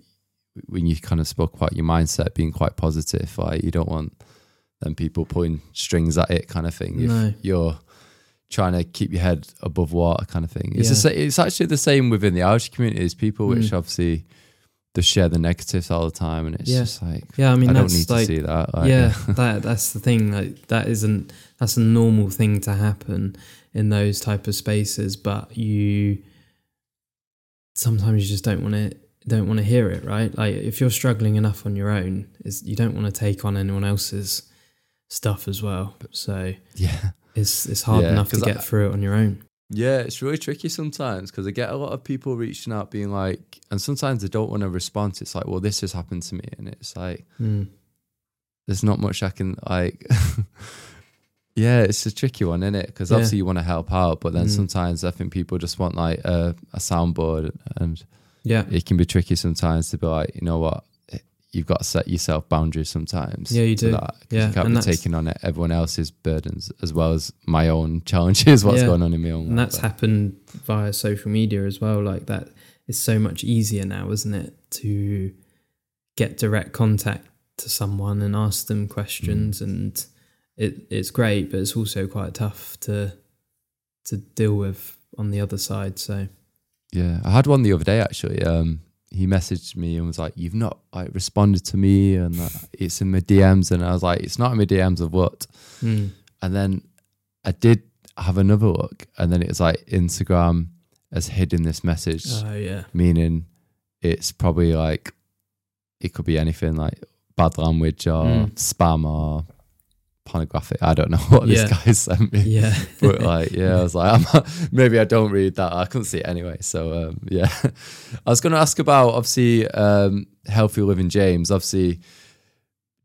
when you kind of spoke about your mindset being quite positive, like you don't want them people pulling strings at it, kind of thing. If No. you're trying to keep your head above water, kind of thing. It's the Yeah. sa- it's actually the same within the Irish community. There's people which Mm. obviously just share the negatives all the time, and it's Yeah. just like Yeah, I mean I don't need like to see that. Like, yeah, [LAUGHS] that that's the thing. Like that isn't that's a normal thing to happen in those type of spaces, but you sometimes you just don't want to don't want to hear it, right? Like if you're struggling enough on your own, is you don't want to take on anyone else's stuff as well. So yeah. it's it's hard Yeah, enough to get I- through it on your own. Yeah, it's really tricky sometimes because I get a lot of people reaching out being like, and sometimes they don't want to respond. It's like, well, this has happened to me. And it's like, Mm. there's not much I can, like, [LAUGHS] yeah, it's a tricky one, isn't it? Because Yeah. obviously you want to help out, but then Mm. sometimes I think people just want like a, a soundboard and Yeah, it can be tricky sometimes to be like, you know what? You've got to set yourself boundaries sometimes. Yeah, you do. that, Yeah, you can't and be taking on everyone else's burdens as well as my own [LAUGHS] challenges, what's Yeah. going on in my own and life. that's happened via social media as well. Like that is so much easier now, isn't it, to get direct contact to someone and ask them questions, and it it's great, but it's also quite tough to to deal with on the other side. So Yeah, I had one the other day actually. Um, he messaged me and was like, "You've not like responded to me, and it's in my DMs." And I was like, "It's not in my DMs of what?" mm, And then I did have another look, and then it was like Instagram has hidden this message, oh yeah, meaning it's probably like it could be anything like bad language or Mm. spam or pornographic. I don't know [LAUGHS] what Yeah. this guy sent me yeah, [LAUGHS] but like yeah i was like I'm, maybe i don't read that i couldn't see it anyway so um, yeah [LAUGHS] i was going to ask about obviously um, healthy living james obviously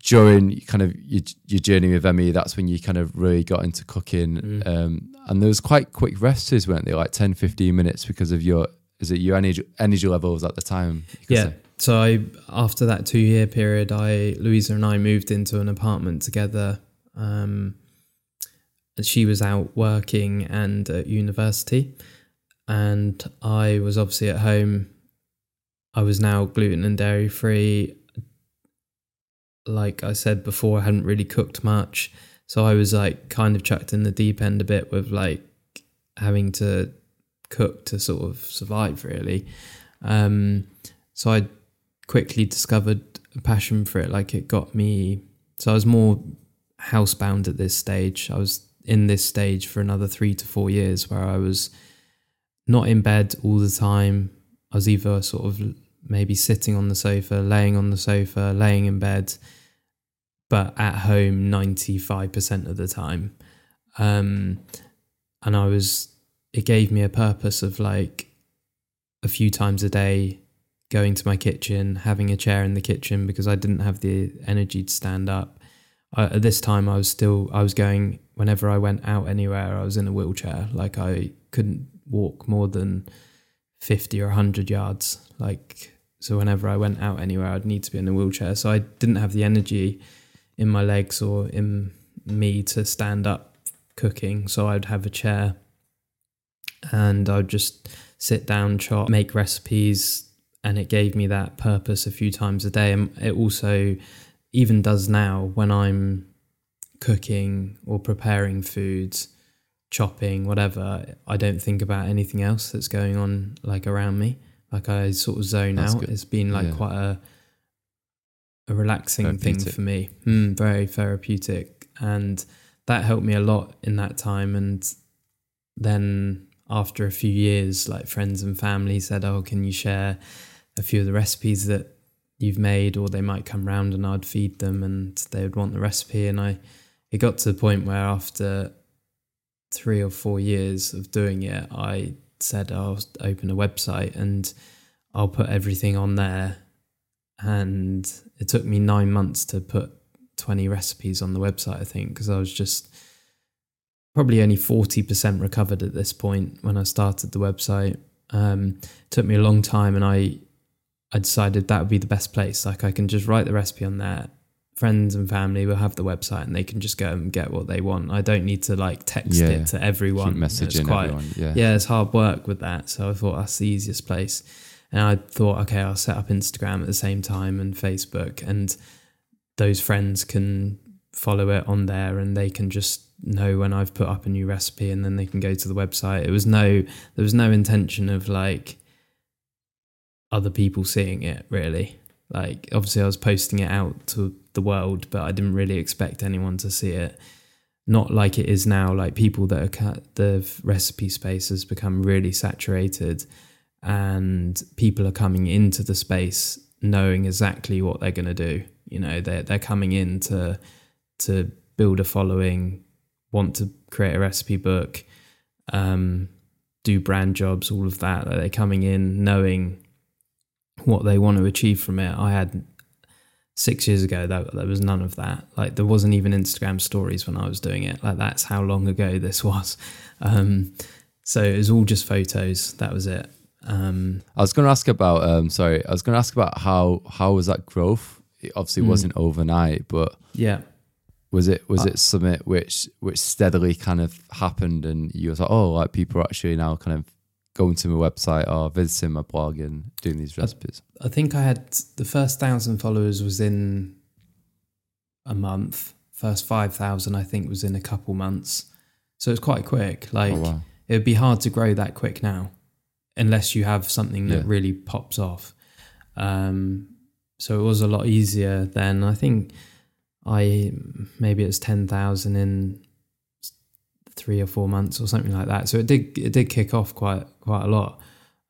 during kind of your, your journey with ME that's when you kind of really got into cooking Mm. um, and there was quite quick recipes weren't they like 10 15 minutes because of your is it your energy, energy levels at the time yeah. say? So I after that two year period, I Louisa and I moved into an apartment together. Um, she was out working and at university, and I was obviously at home. I was now gluten and dairy free. Like I said before, I hadn't really cooked much, so I was like kind of chucked in the deep end a bit with like having to cook to sort of survive, really. Um, so I quickly discovered a passion for it. Like it got me. So I was more housebound at this stage. I was in this stage for another three to four years where I was not in bed all the time. I was either sort of maybe sitting on the sofa, laying on the sofa, laying in bed, but at home 95% of the time. Um, and I was, it gave me a purpose of like a few times a day going to my kitchen, having a chair in the kitchen because I didn't have the energy to stand up. At this time, I was still I was going whenever I went out anywhere. I was in a wheelchair. Like I couldn't walk more than fifty or hundred yards. Like so, whenever I went out anywhere, I'd need to be in a wheelchair. So I didn't have the energy in my legs or in me to stand up cooking. So I'd have a chair, and I'd just sit down, chop, make recipes, and it gave me that purpose a few times a day. And it also even does now when I'm cooking or preparing foods, chopping, whatever. I don't think about anything else that's going on like around me. Like I sort of zone That's out. good. It's been like Yeah. quite a a relaxing thing for me. Mm, very therapeutic, and that helped me a lot in that time. And then after a few years, like friends and family said, "Oh, can you share a few of the recipes that you've made?" Or they might come round and I'd feed them, and they would want the recipe. And I, it got to the point where after three or four years of doing it, I said I'll open a website and I'll put everything on there. And it took me nine months to put 20 recipes on the website, I think, because I was just probably only 40% recovered at this point when I started the website. Um, it took me a long time and I, I decided that would be the best place. Like I can just write the recipe on there friends and family will have the website and they can just go and get what they want. I don't need to like text Yeah. it to everyone. Keep It's messaging quite- everyone. Yeah. yeah, it's hard work with that. So I thought that's the easiest place. And I thought, okay, I'll set up Instagram at the same time and Facebook, and those friends can follow it on there and they can just know when I've put up a new recipe and then they can go to the website. It was no, there was no intention of like other people seeing it really. Like, obviously, I was posting it out to the world, but I didn't really expect anyone to see it. Not like it is now like people that are ca- the recipe space has become really saturated and people are coming into the space knowing exactly what they're going to do. You know they're, they're coming in to to build a following want to create a recipe book um, do brand jobs all of that. Like they're coming in knowing what they want to achieve from it i had six years ago that there was none of that like there wasn't even instagram stories when i was doing it like that's how long ago [LAUGHS] this was um so it was all just photos that was it um I was going to ask about. Um, sorry, I was going to ask about how how was that growth? It obviously Mm. wasn't overnight, but yeah was it was Uh, it something which which steadily kind of happened, and you was like, oh, like people are actually now kind of going to my website or visiting my blog and doing these recipes. i think i had the first thousand followers was in a month. First 5000 i think was in a couple months. So it's quite quick. Like oh wow, it would be hard to grow that quick now unless you have something that Yeah. really pops off. Um, so it was a lot easier then. I think i maybe it was 10000 in three or four months or something like that. So it did it did kick off quite quite a lot.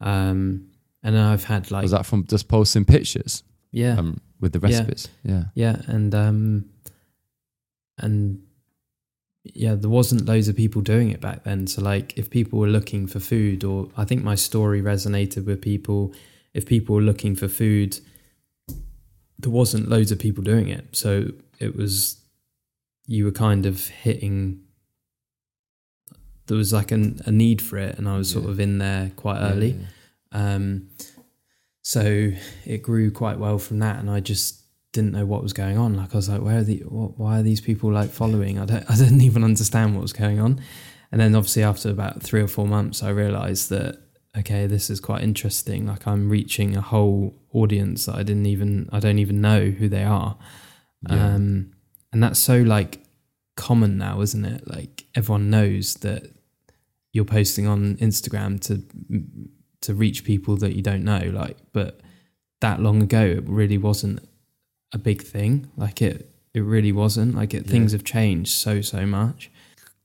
Um, and then i've had like was that from just posting pictures? Yeah. Um, with the Yeah. recipes? Yeah, yeah and um and yeah there wasn't loads of people doing it back then. So like if people were looking for food or i think my story resonated with people. If people were looking for food there wasn't loads of people doing it. So it was you were kind of hitting there was like an, a need for it and i was sort of in there quite early yeah. um, so it grew quite well from that, and I just didn't know what was going on. Like I was like, where are the? wh- Why are these people like following? I don't. [LAUGHS] I didn't even understand what was going on. And then obviously after about three or four months, I realised that okay, this is quite interesting. Like I'm reaching a whole audience that I didn't even. I don't even know who they are. Yeah. Um, and that's so like common now, isn't it? Like everyone knows that you're posting on Instagram to to reach people that you don't know. Like, but that long ago, it really wasn't a big thing. Like it, it really wasn't. Like it, Yeah. things have changed so so much.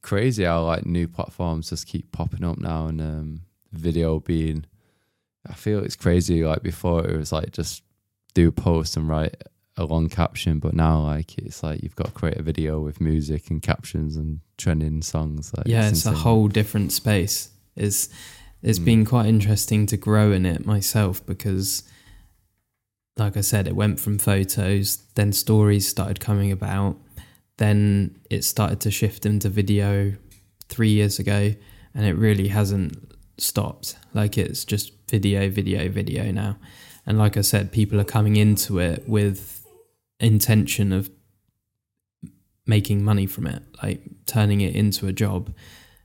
crazy how like new platforms just keep popping up now and um video being I feel it's crazy like before it was like just do a post and write a long caption but now like it's like you've got to create a video with music and captions and trending songs like yeah, it's a whole different space. It's it's Mm. been quite interesting to grow in it myself because like I said, it went from photos, then stories started coming about, then it started to shift into video three years ago, and it really hasn't stopped. Like it's just video, video, video now. And like I said, people are coming into it with intention of making money from it, like turning it into a job.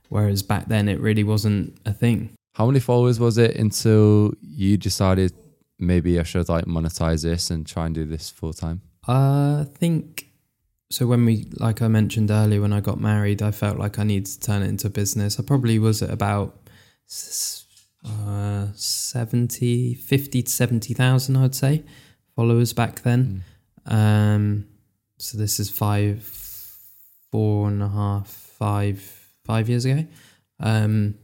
Whereas back then it really wasn't a thing. how many followers was it until you decided maybe I should like monetize this and try and do this full time I think so. When we, like I mentioned earlier, when I got married, I felt like I needed to turn it into a business. I probably was at about uh, 70, 50 to 70,000, I'd say, followers back then. Um, so this is five, four and a half, five, five years ago. Um,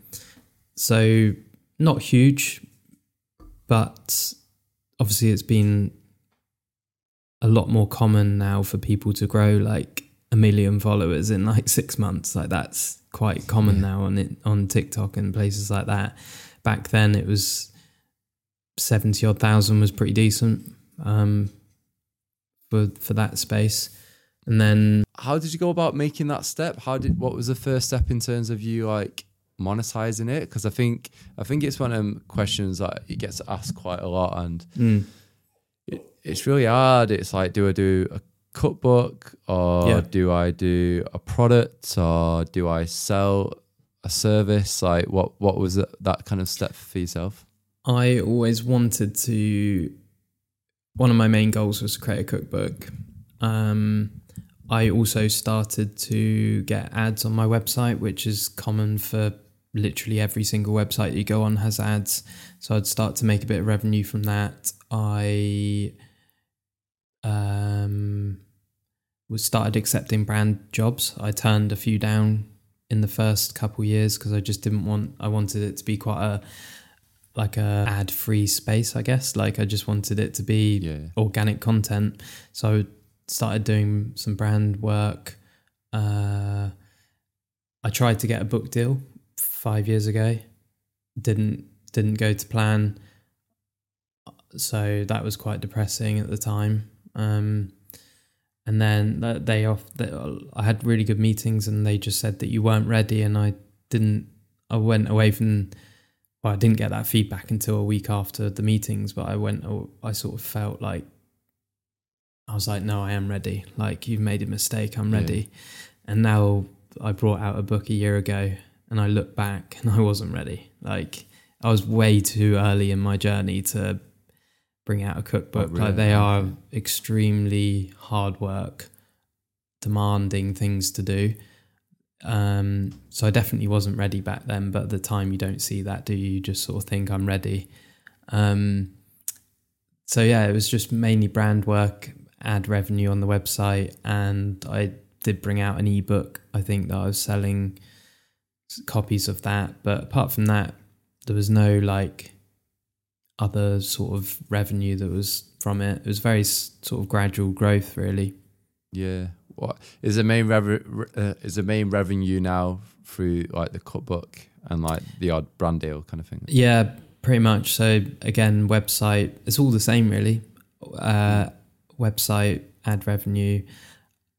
so not huge, but obviously it's been a lot more common now for people to grow like a million followers in like six months. Like that's quite common Yeah. now on it on TikTok and places like that. Back then it was seventy odd thousand was pretty decent um, for for that space. And then how did you go about making that step how did what was the first step in terms of you like monetizing it because i think i think it's one of them questions that it gets asked quite a lot and mm, it, it's really hard it's like do i do a cookbook or Yeah. do I do a product or do I sell a service? Like what what was that, that kind of step for yourself? I always wanted to. One of my main goals was to create a cookbook. Um, I also started to get ads on my website, which is common for literally every single website you go on has ads. So I'd start to make a bit of revenue from that. I um, was started accepting brand jobs. I turned a few down in the first couple years because I just didn't want. I wanted it to be quite a like a ad free space, I guess. Like I just wanted it to be Yeah. organic content. So I started doing some brand work. Uh, I tried to get a book deal five years ago. Didn't didn't go to plan. So that was quite depressing at the time. Um, and then they off. They, I had really good meetings, and they just said that you weren't ready, and I didn't. I went away from well, I didn't get that feedback until a week after the meetings, but I went, oh, I sort of felt like, I was like, no, I am ready. Like, you've made a mistake, I'm Yeah. ready. And now I brought out a book a year ago and I look back [LAUGHS] and I wasn't ready. Like, I was way too early in my journey to bring out a cookbook. Oh, really? Like, they are extremely hard work, demanding things to do. Um, so I definitely wasn't ready back then, but at the time you don't see that, do you? You just sort of think I'm ready. Um, so yeah, it was just mainly brand work, ad revenue on the website, and I did bring out an ebook. I think that I was selling copies of that, but apart from that, there was no like other sort of revenue that was from it. It was very sort of gradual growth, really. Yeah. What is the main rev- uh, is the main revenue now through like the cookbook and like the odd brand deal kind of thing? Yeah, pretty much. So again, website, it's all the same really. Uh, website, ad revenue,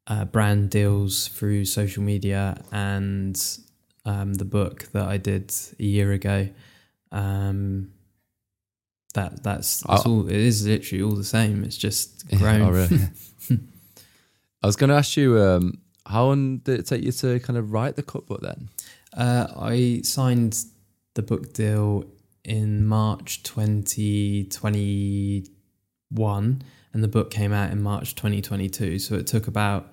uh, brand deals through social media, and um, the book that I did a year ago. Um, that that's, that's I- all. It is literally all the same. It's just Yeah, [LAUGHS] grown. oh, really? [LAUGHS] [LAUGHS] I was going to ask you, um, how long did it take you to kind of write the cookbook then? Uh, I signed the book deal in March 2021, and the book came out in March 2022. So it took about,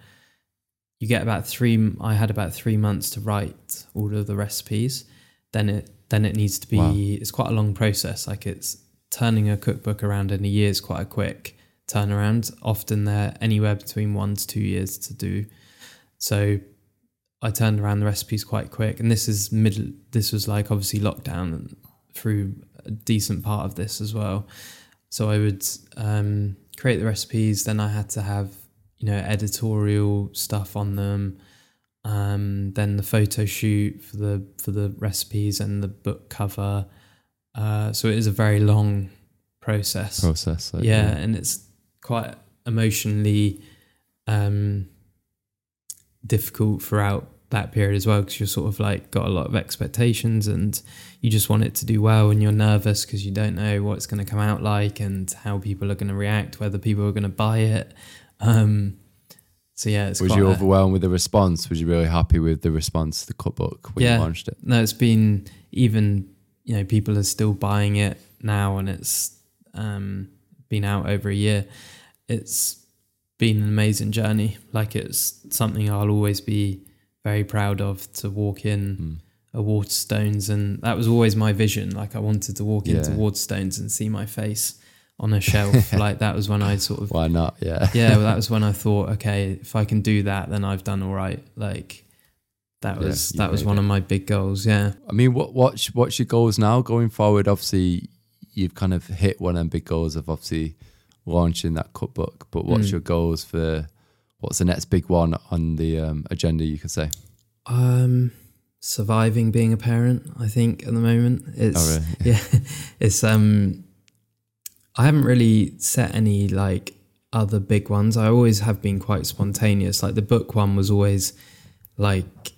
you get about three, I had about three months to write all of the recipes. Then it, then it needs to be, Wow. it's quite a long process. Like it's turning a cookbook around in a year is quite a quick turnaround. Often they're anywhere between one to two years to do. So I turned around the recipes quite quick, and this is middle. This was like obviously lockdown through a decent part of this as well. So I would um, create the recipes. Then I had to have you know editorial stuff on them. Um, then the photo shoot for the for the recipes and the book cover. Uh, so it is a very long process Process. yeah, and it's quite emotionally um, difficult throughout that period as well because you're sort of like got a lot of expectations and you just want it to do well and you're nervous because you don't know what it's going to come out like and how people are going to react whether people are going to buy it um so yeah it's Was you a- overwhelmed with the response? Was you really happy with the response to the cookbook when Yeah. you launched it? no it's been even you know people are still buying it now and it's um been out over a year it's been an amazing journey like it's something i'll always be very proud of to walk in Mm. a waterstones and that was always my vision like i wanted to walk into Yeah. waterstones and see my face on a shelf [LAUGHS] like that was when i sort of Why not? Yeah. yeah well, that [LAUGHS] was when i thought okay if i can do that then i've done all right like that was you that was one it. of my big goals yeah I mean, what what's what's your goals now going forward? Obviously, you've kind of hit one of them big goals of obviously launching that cookbook. But what's Mm. your goals for? What's the next big one on the um, agenda? You could say. Um, surviving being a parent. I think at the moment it's Oh, really? yeah, [LAUGHS] it's um. I haven't really set any like other big ones. I always have been quite spontaneous. Like the book one was always like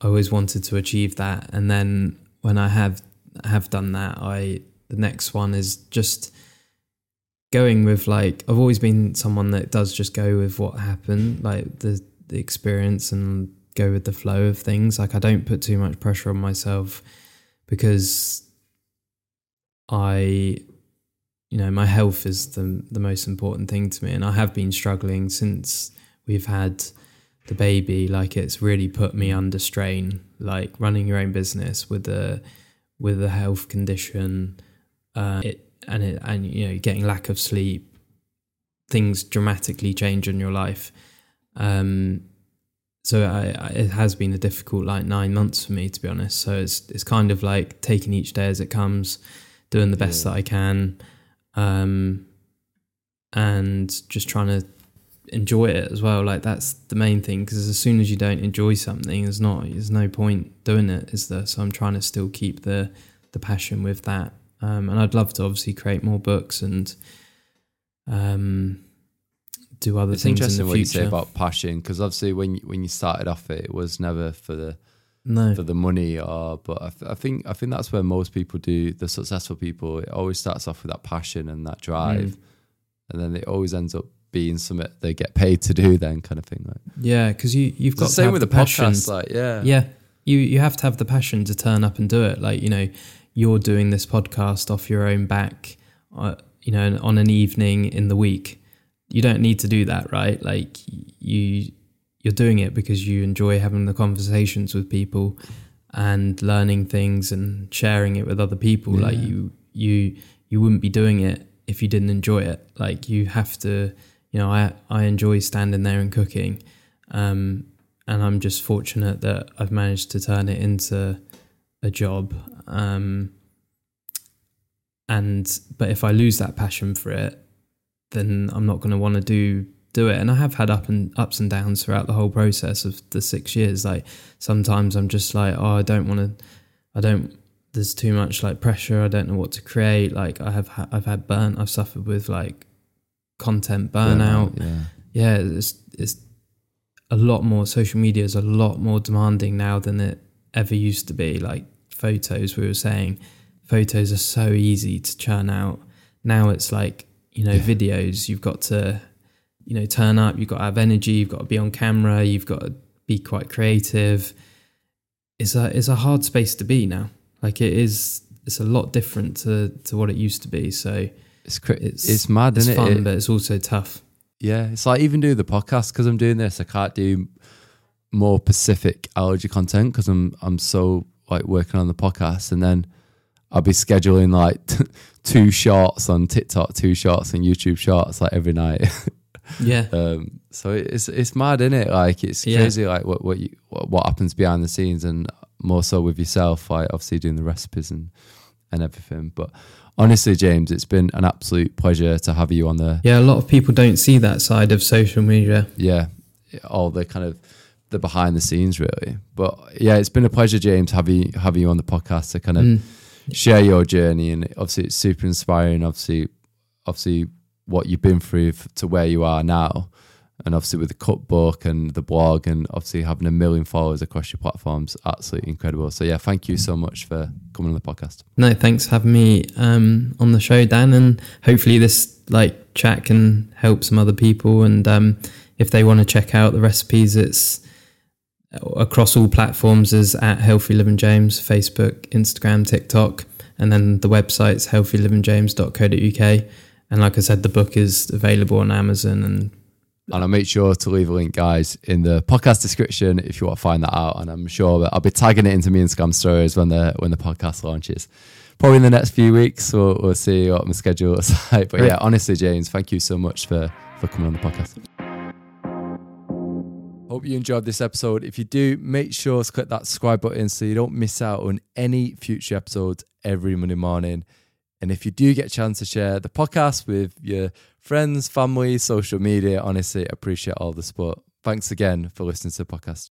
I always wanted to achieve that, and then when I have have done that, I the next one is just going with like I've always been someone that does just go with what happened, like the the experience and go with the flow of things. Like I don't put too much pressure on myself because I you know, my health is the the most important thing to me and I have been struggling since we've had the baby like it's really put me under strain like running your own business with a with a health condition uh, it and it and you know getting lack of sleep things dramatically change in your life. Um so I, I, it has been a difficult like nine months for me to be honest. So it's it's kind of like taking each day as it comes doing the best Yeah. that i can um and just trying to enjoy it as well. Like that's the main thing because as soon as you don't enjoy something there's not there's no point doing it is there? So i'm trying to still keep the the passion with that um, and I'd love to obviously create more books and um, do other It's things in interesting the what you say future. about passion because obviously when you, when you started off it, it was never for the no, for the money or but I, th- I think I think that's where most people do the successful people. It always starts off with that passion and that drive, Mm. and then it always ends up being something they get paid to do. Then kind of thing. Like yeah, because you you've it's got the same with the, the passion. Like yeah, yeah, you you have to have the passion to turn up and do it. Like you know, you're doing this podcast off your own back, uh, you know, on an evening in the week. You don't need to do that, right? Like you you're doing it because you enjoy having the conversations with people and learning things and sharing it with other people. Like you you you wouldn't be doing it if you didn't enjoy it. Like you have to, you know, I I enjoy standing there and cooking. Um, and I'm just fortunate that I've managed to turn it into a job. Um, and but if I lose that passion for it, then I'm not going to want to do do it. And I have had up and ups and downs throughout the whole process of the six years. Like sometimes I'm just like, oh, I don't want to, I don't. There's too much like pressure. I don't know what to create. Like I have, ha- I've had burn. I've suffered with like content burnout Yeah, yeah, it's it's a lot more. Social media is a lot more demanding now than it ever used to be. Like photos, we were saying, photos are so easy to churn out. Now it's like you know Yeah. videos. You've got to you know turn up. You've got to have energy. You've got to be on camera. You've got to be quite creative. It's a it's a hard space to be now. Like it is. It's a lot different to to what it used to be. So it's cra- it's, it's mad, it's isn't fun, it? It- but it's also tough. Yeah, it's like even doing the podcast because I'm doing this. I can't do more Pacific allergy content because I'm I'm so like working on the podcast, and then I'll be scheduling like [LAUGHS] two shorts on TikTok, two shorts on YouTube shorts like every night. [LAUGHS] Yeah. um, so it's it's mad, isn't it? Like it's Yeah. crazy, like what what, you, what what happens behind the scenes, and more so with yourself, like obviously doing the recipes and and everything. But honestly, James, it's been an absolute pleasure to have you on the Yeah, a lot of people don't see that side of social media. yeah, all the kind of the behind the scenes really. But yeah, it's been a pleasure, James, having you, having you on the podcast to kind of Mm. share your journey, and obviously it's super inspiring. Obviously, obviously what you've been through f- to where you are now, and obviously with the cookbook and the blog, and obviously having a million followers across your platforms, absolutely incredible. So yeah, thank you so much for coming on the podcast. No, thanks for having me um, on the show, Dan, and hopefully this like chat can help some other people. And um, if they want to check out the recipes, it's across all platforms is at Healthy Living James, Facebook, Instagram, TikTok, and then the website's healthylivingjames.co.uk. And like I said, the book is available on Amazon and And I'll make sure to leave a link, guys, in the podcast description if you want to find that out. And I'm sure that I'll be tagging it into me Instagram stories when the when the podcast launches. Probably in the next few weeks, we'll, we'll see what my schedule is [LAUGHS] like. But yeah, honestly, James, thank you so much for for coming on the podcast. Hope you enjoyed this episode. If you do, make sure to click that subscribe button so you don't miss out on any future episodes every Monday morning. And if you do get a chance to share the podcast with your friends, family, social media, honestly, appreciate all the support. Thanks again for listening to the podcast.